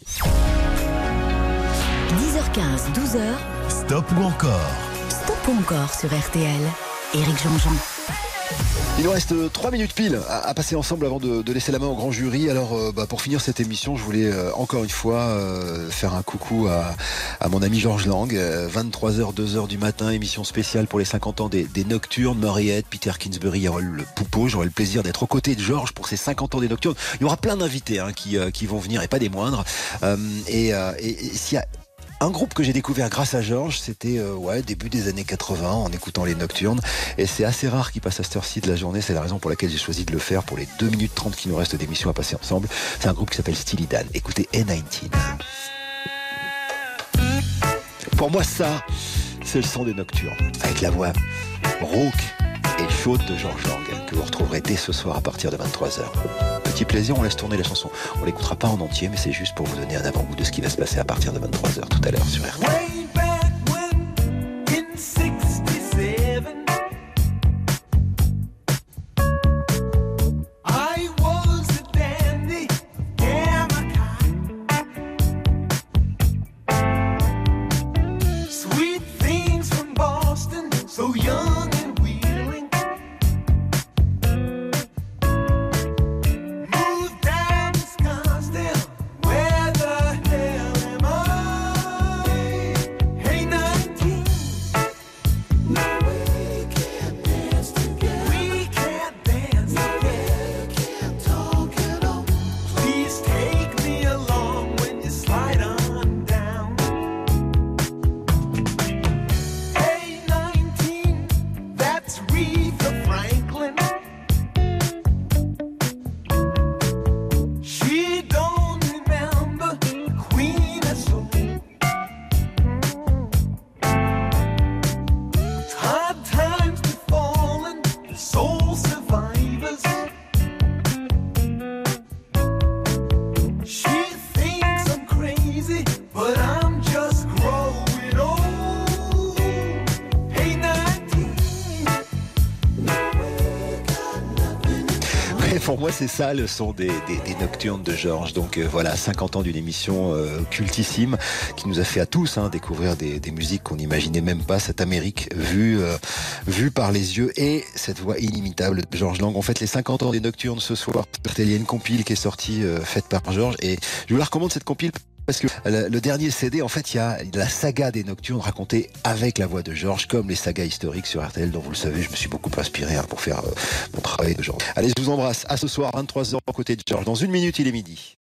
10h15, 12h, Stop ou encore? Stop ou encore sur RTL. Éric Jean-Jean. Il nous reste 3 minutes pile à, passer ensemble avant de, laisser la main au grand jury. Alors, euh, bah, pour finir cette émission, je voulais euh, encore une fois euh, faire un coucou à, mon ami Georges Lang. 23h, 2h du matin, émission spéciale pour les 50 ans des, Nocturnes. Mariette, Peter Kingsbury, Harold Poupeau. J'aurai le plaisir d'être aux côtés de Georges pour ces 50 ans des Nocturnes. Il y aura plein d'invités hein, qui, euh, vont venir et pas des moindres. Euh, euh, et s'il y a un groupe que j'ai découvert grâce à Georges, c'était euh, début des années 80 en écoutant les Nocturnes. Et c'est assez rare qu'il passe à cette heure-ci de la journée. C'est la raison pour laquelle j'ai choisi de le faire pour les 2 minutes 30 qui nous restent d'émission à passer ensemble. C'est un groupe qui s'appelle Steely. Écoutez N19. Pour moi, ça, c'est le son des Nocturnes. Avec la voix rauque et chaude de Georges Lang, que vous retrouverez dès ce soir à partir de 23h. Petit plaisir, on laisse tourner la chanson. On l'écoutera pas en entier, mais c'est juste pour vous donner un avant-goût de ce qui va se passer à partir de 23h tout à l'heure sur RTL. C'est ça le son des, nocturnes de Georges. Donc euh, voilà, 50 ans d'une émission euh, cultissime qui nous a fait à tous hein, découvrir des, musiques qu'on n'imaginait même pas, cette Amérique vue, euh, vue par les yeux et cette voix inimitable de Georges Lang. On fête les 50 ans des nocturnes ce soir. Il y a une compile qui est sortie, faite par Georges. Et je vous la recommande cette compile parce que le, dernier CD, en fait, il y a la saga des Nocturnes racontée avec la voix de Georges, comme les sagas historiques sur RTL, dont vous le savez, je me suis beaucoup inspiré hein, pour faire euh, mon travail de Georges. Allez, je vous embrasse. À ce soir, 23h, aux côtés de Georges. Dans une minute, il est midi.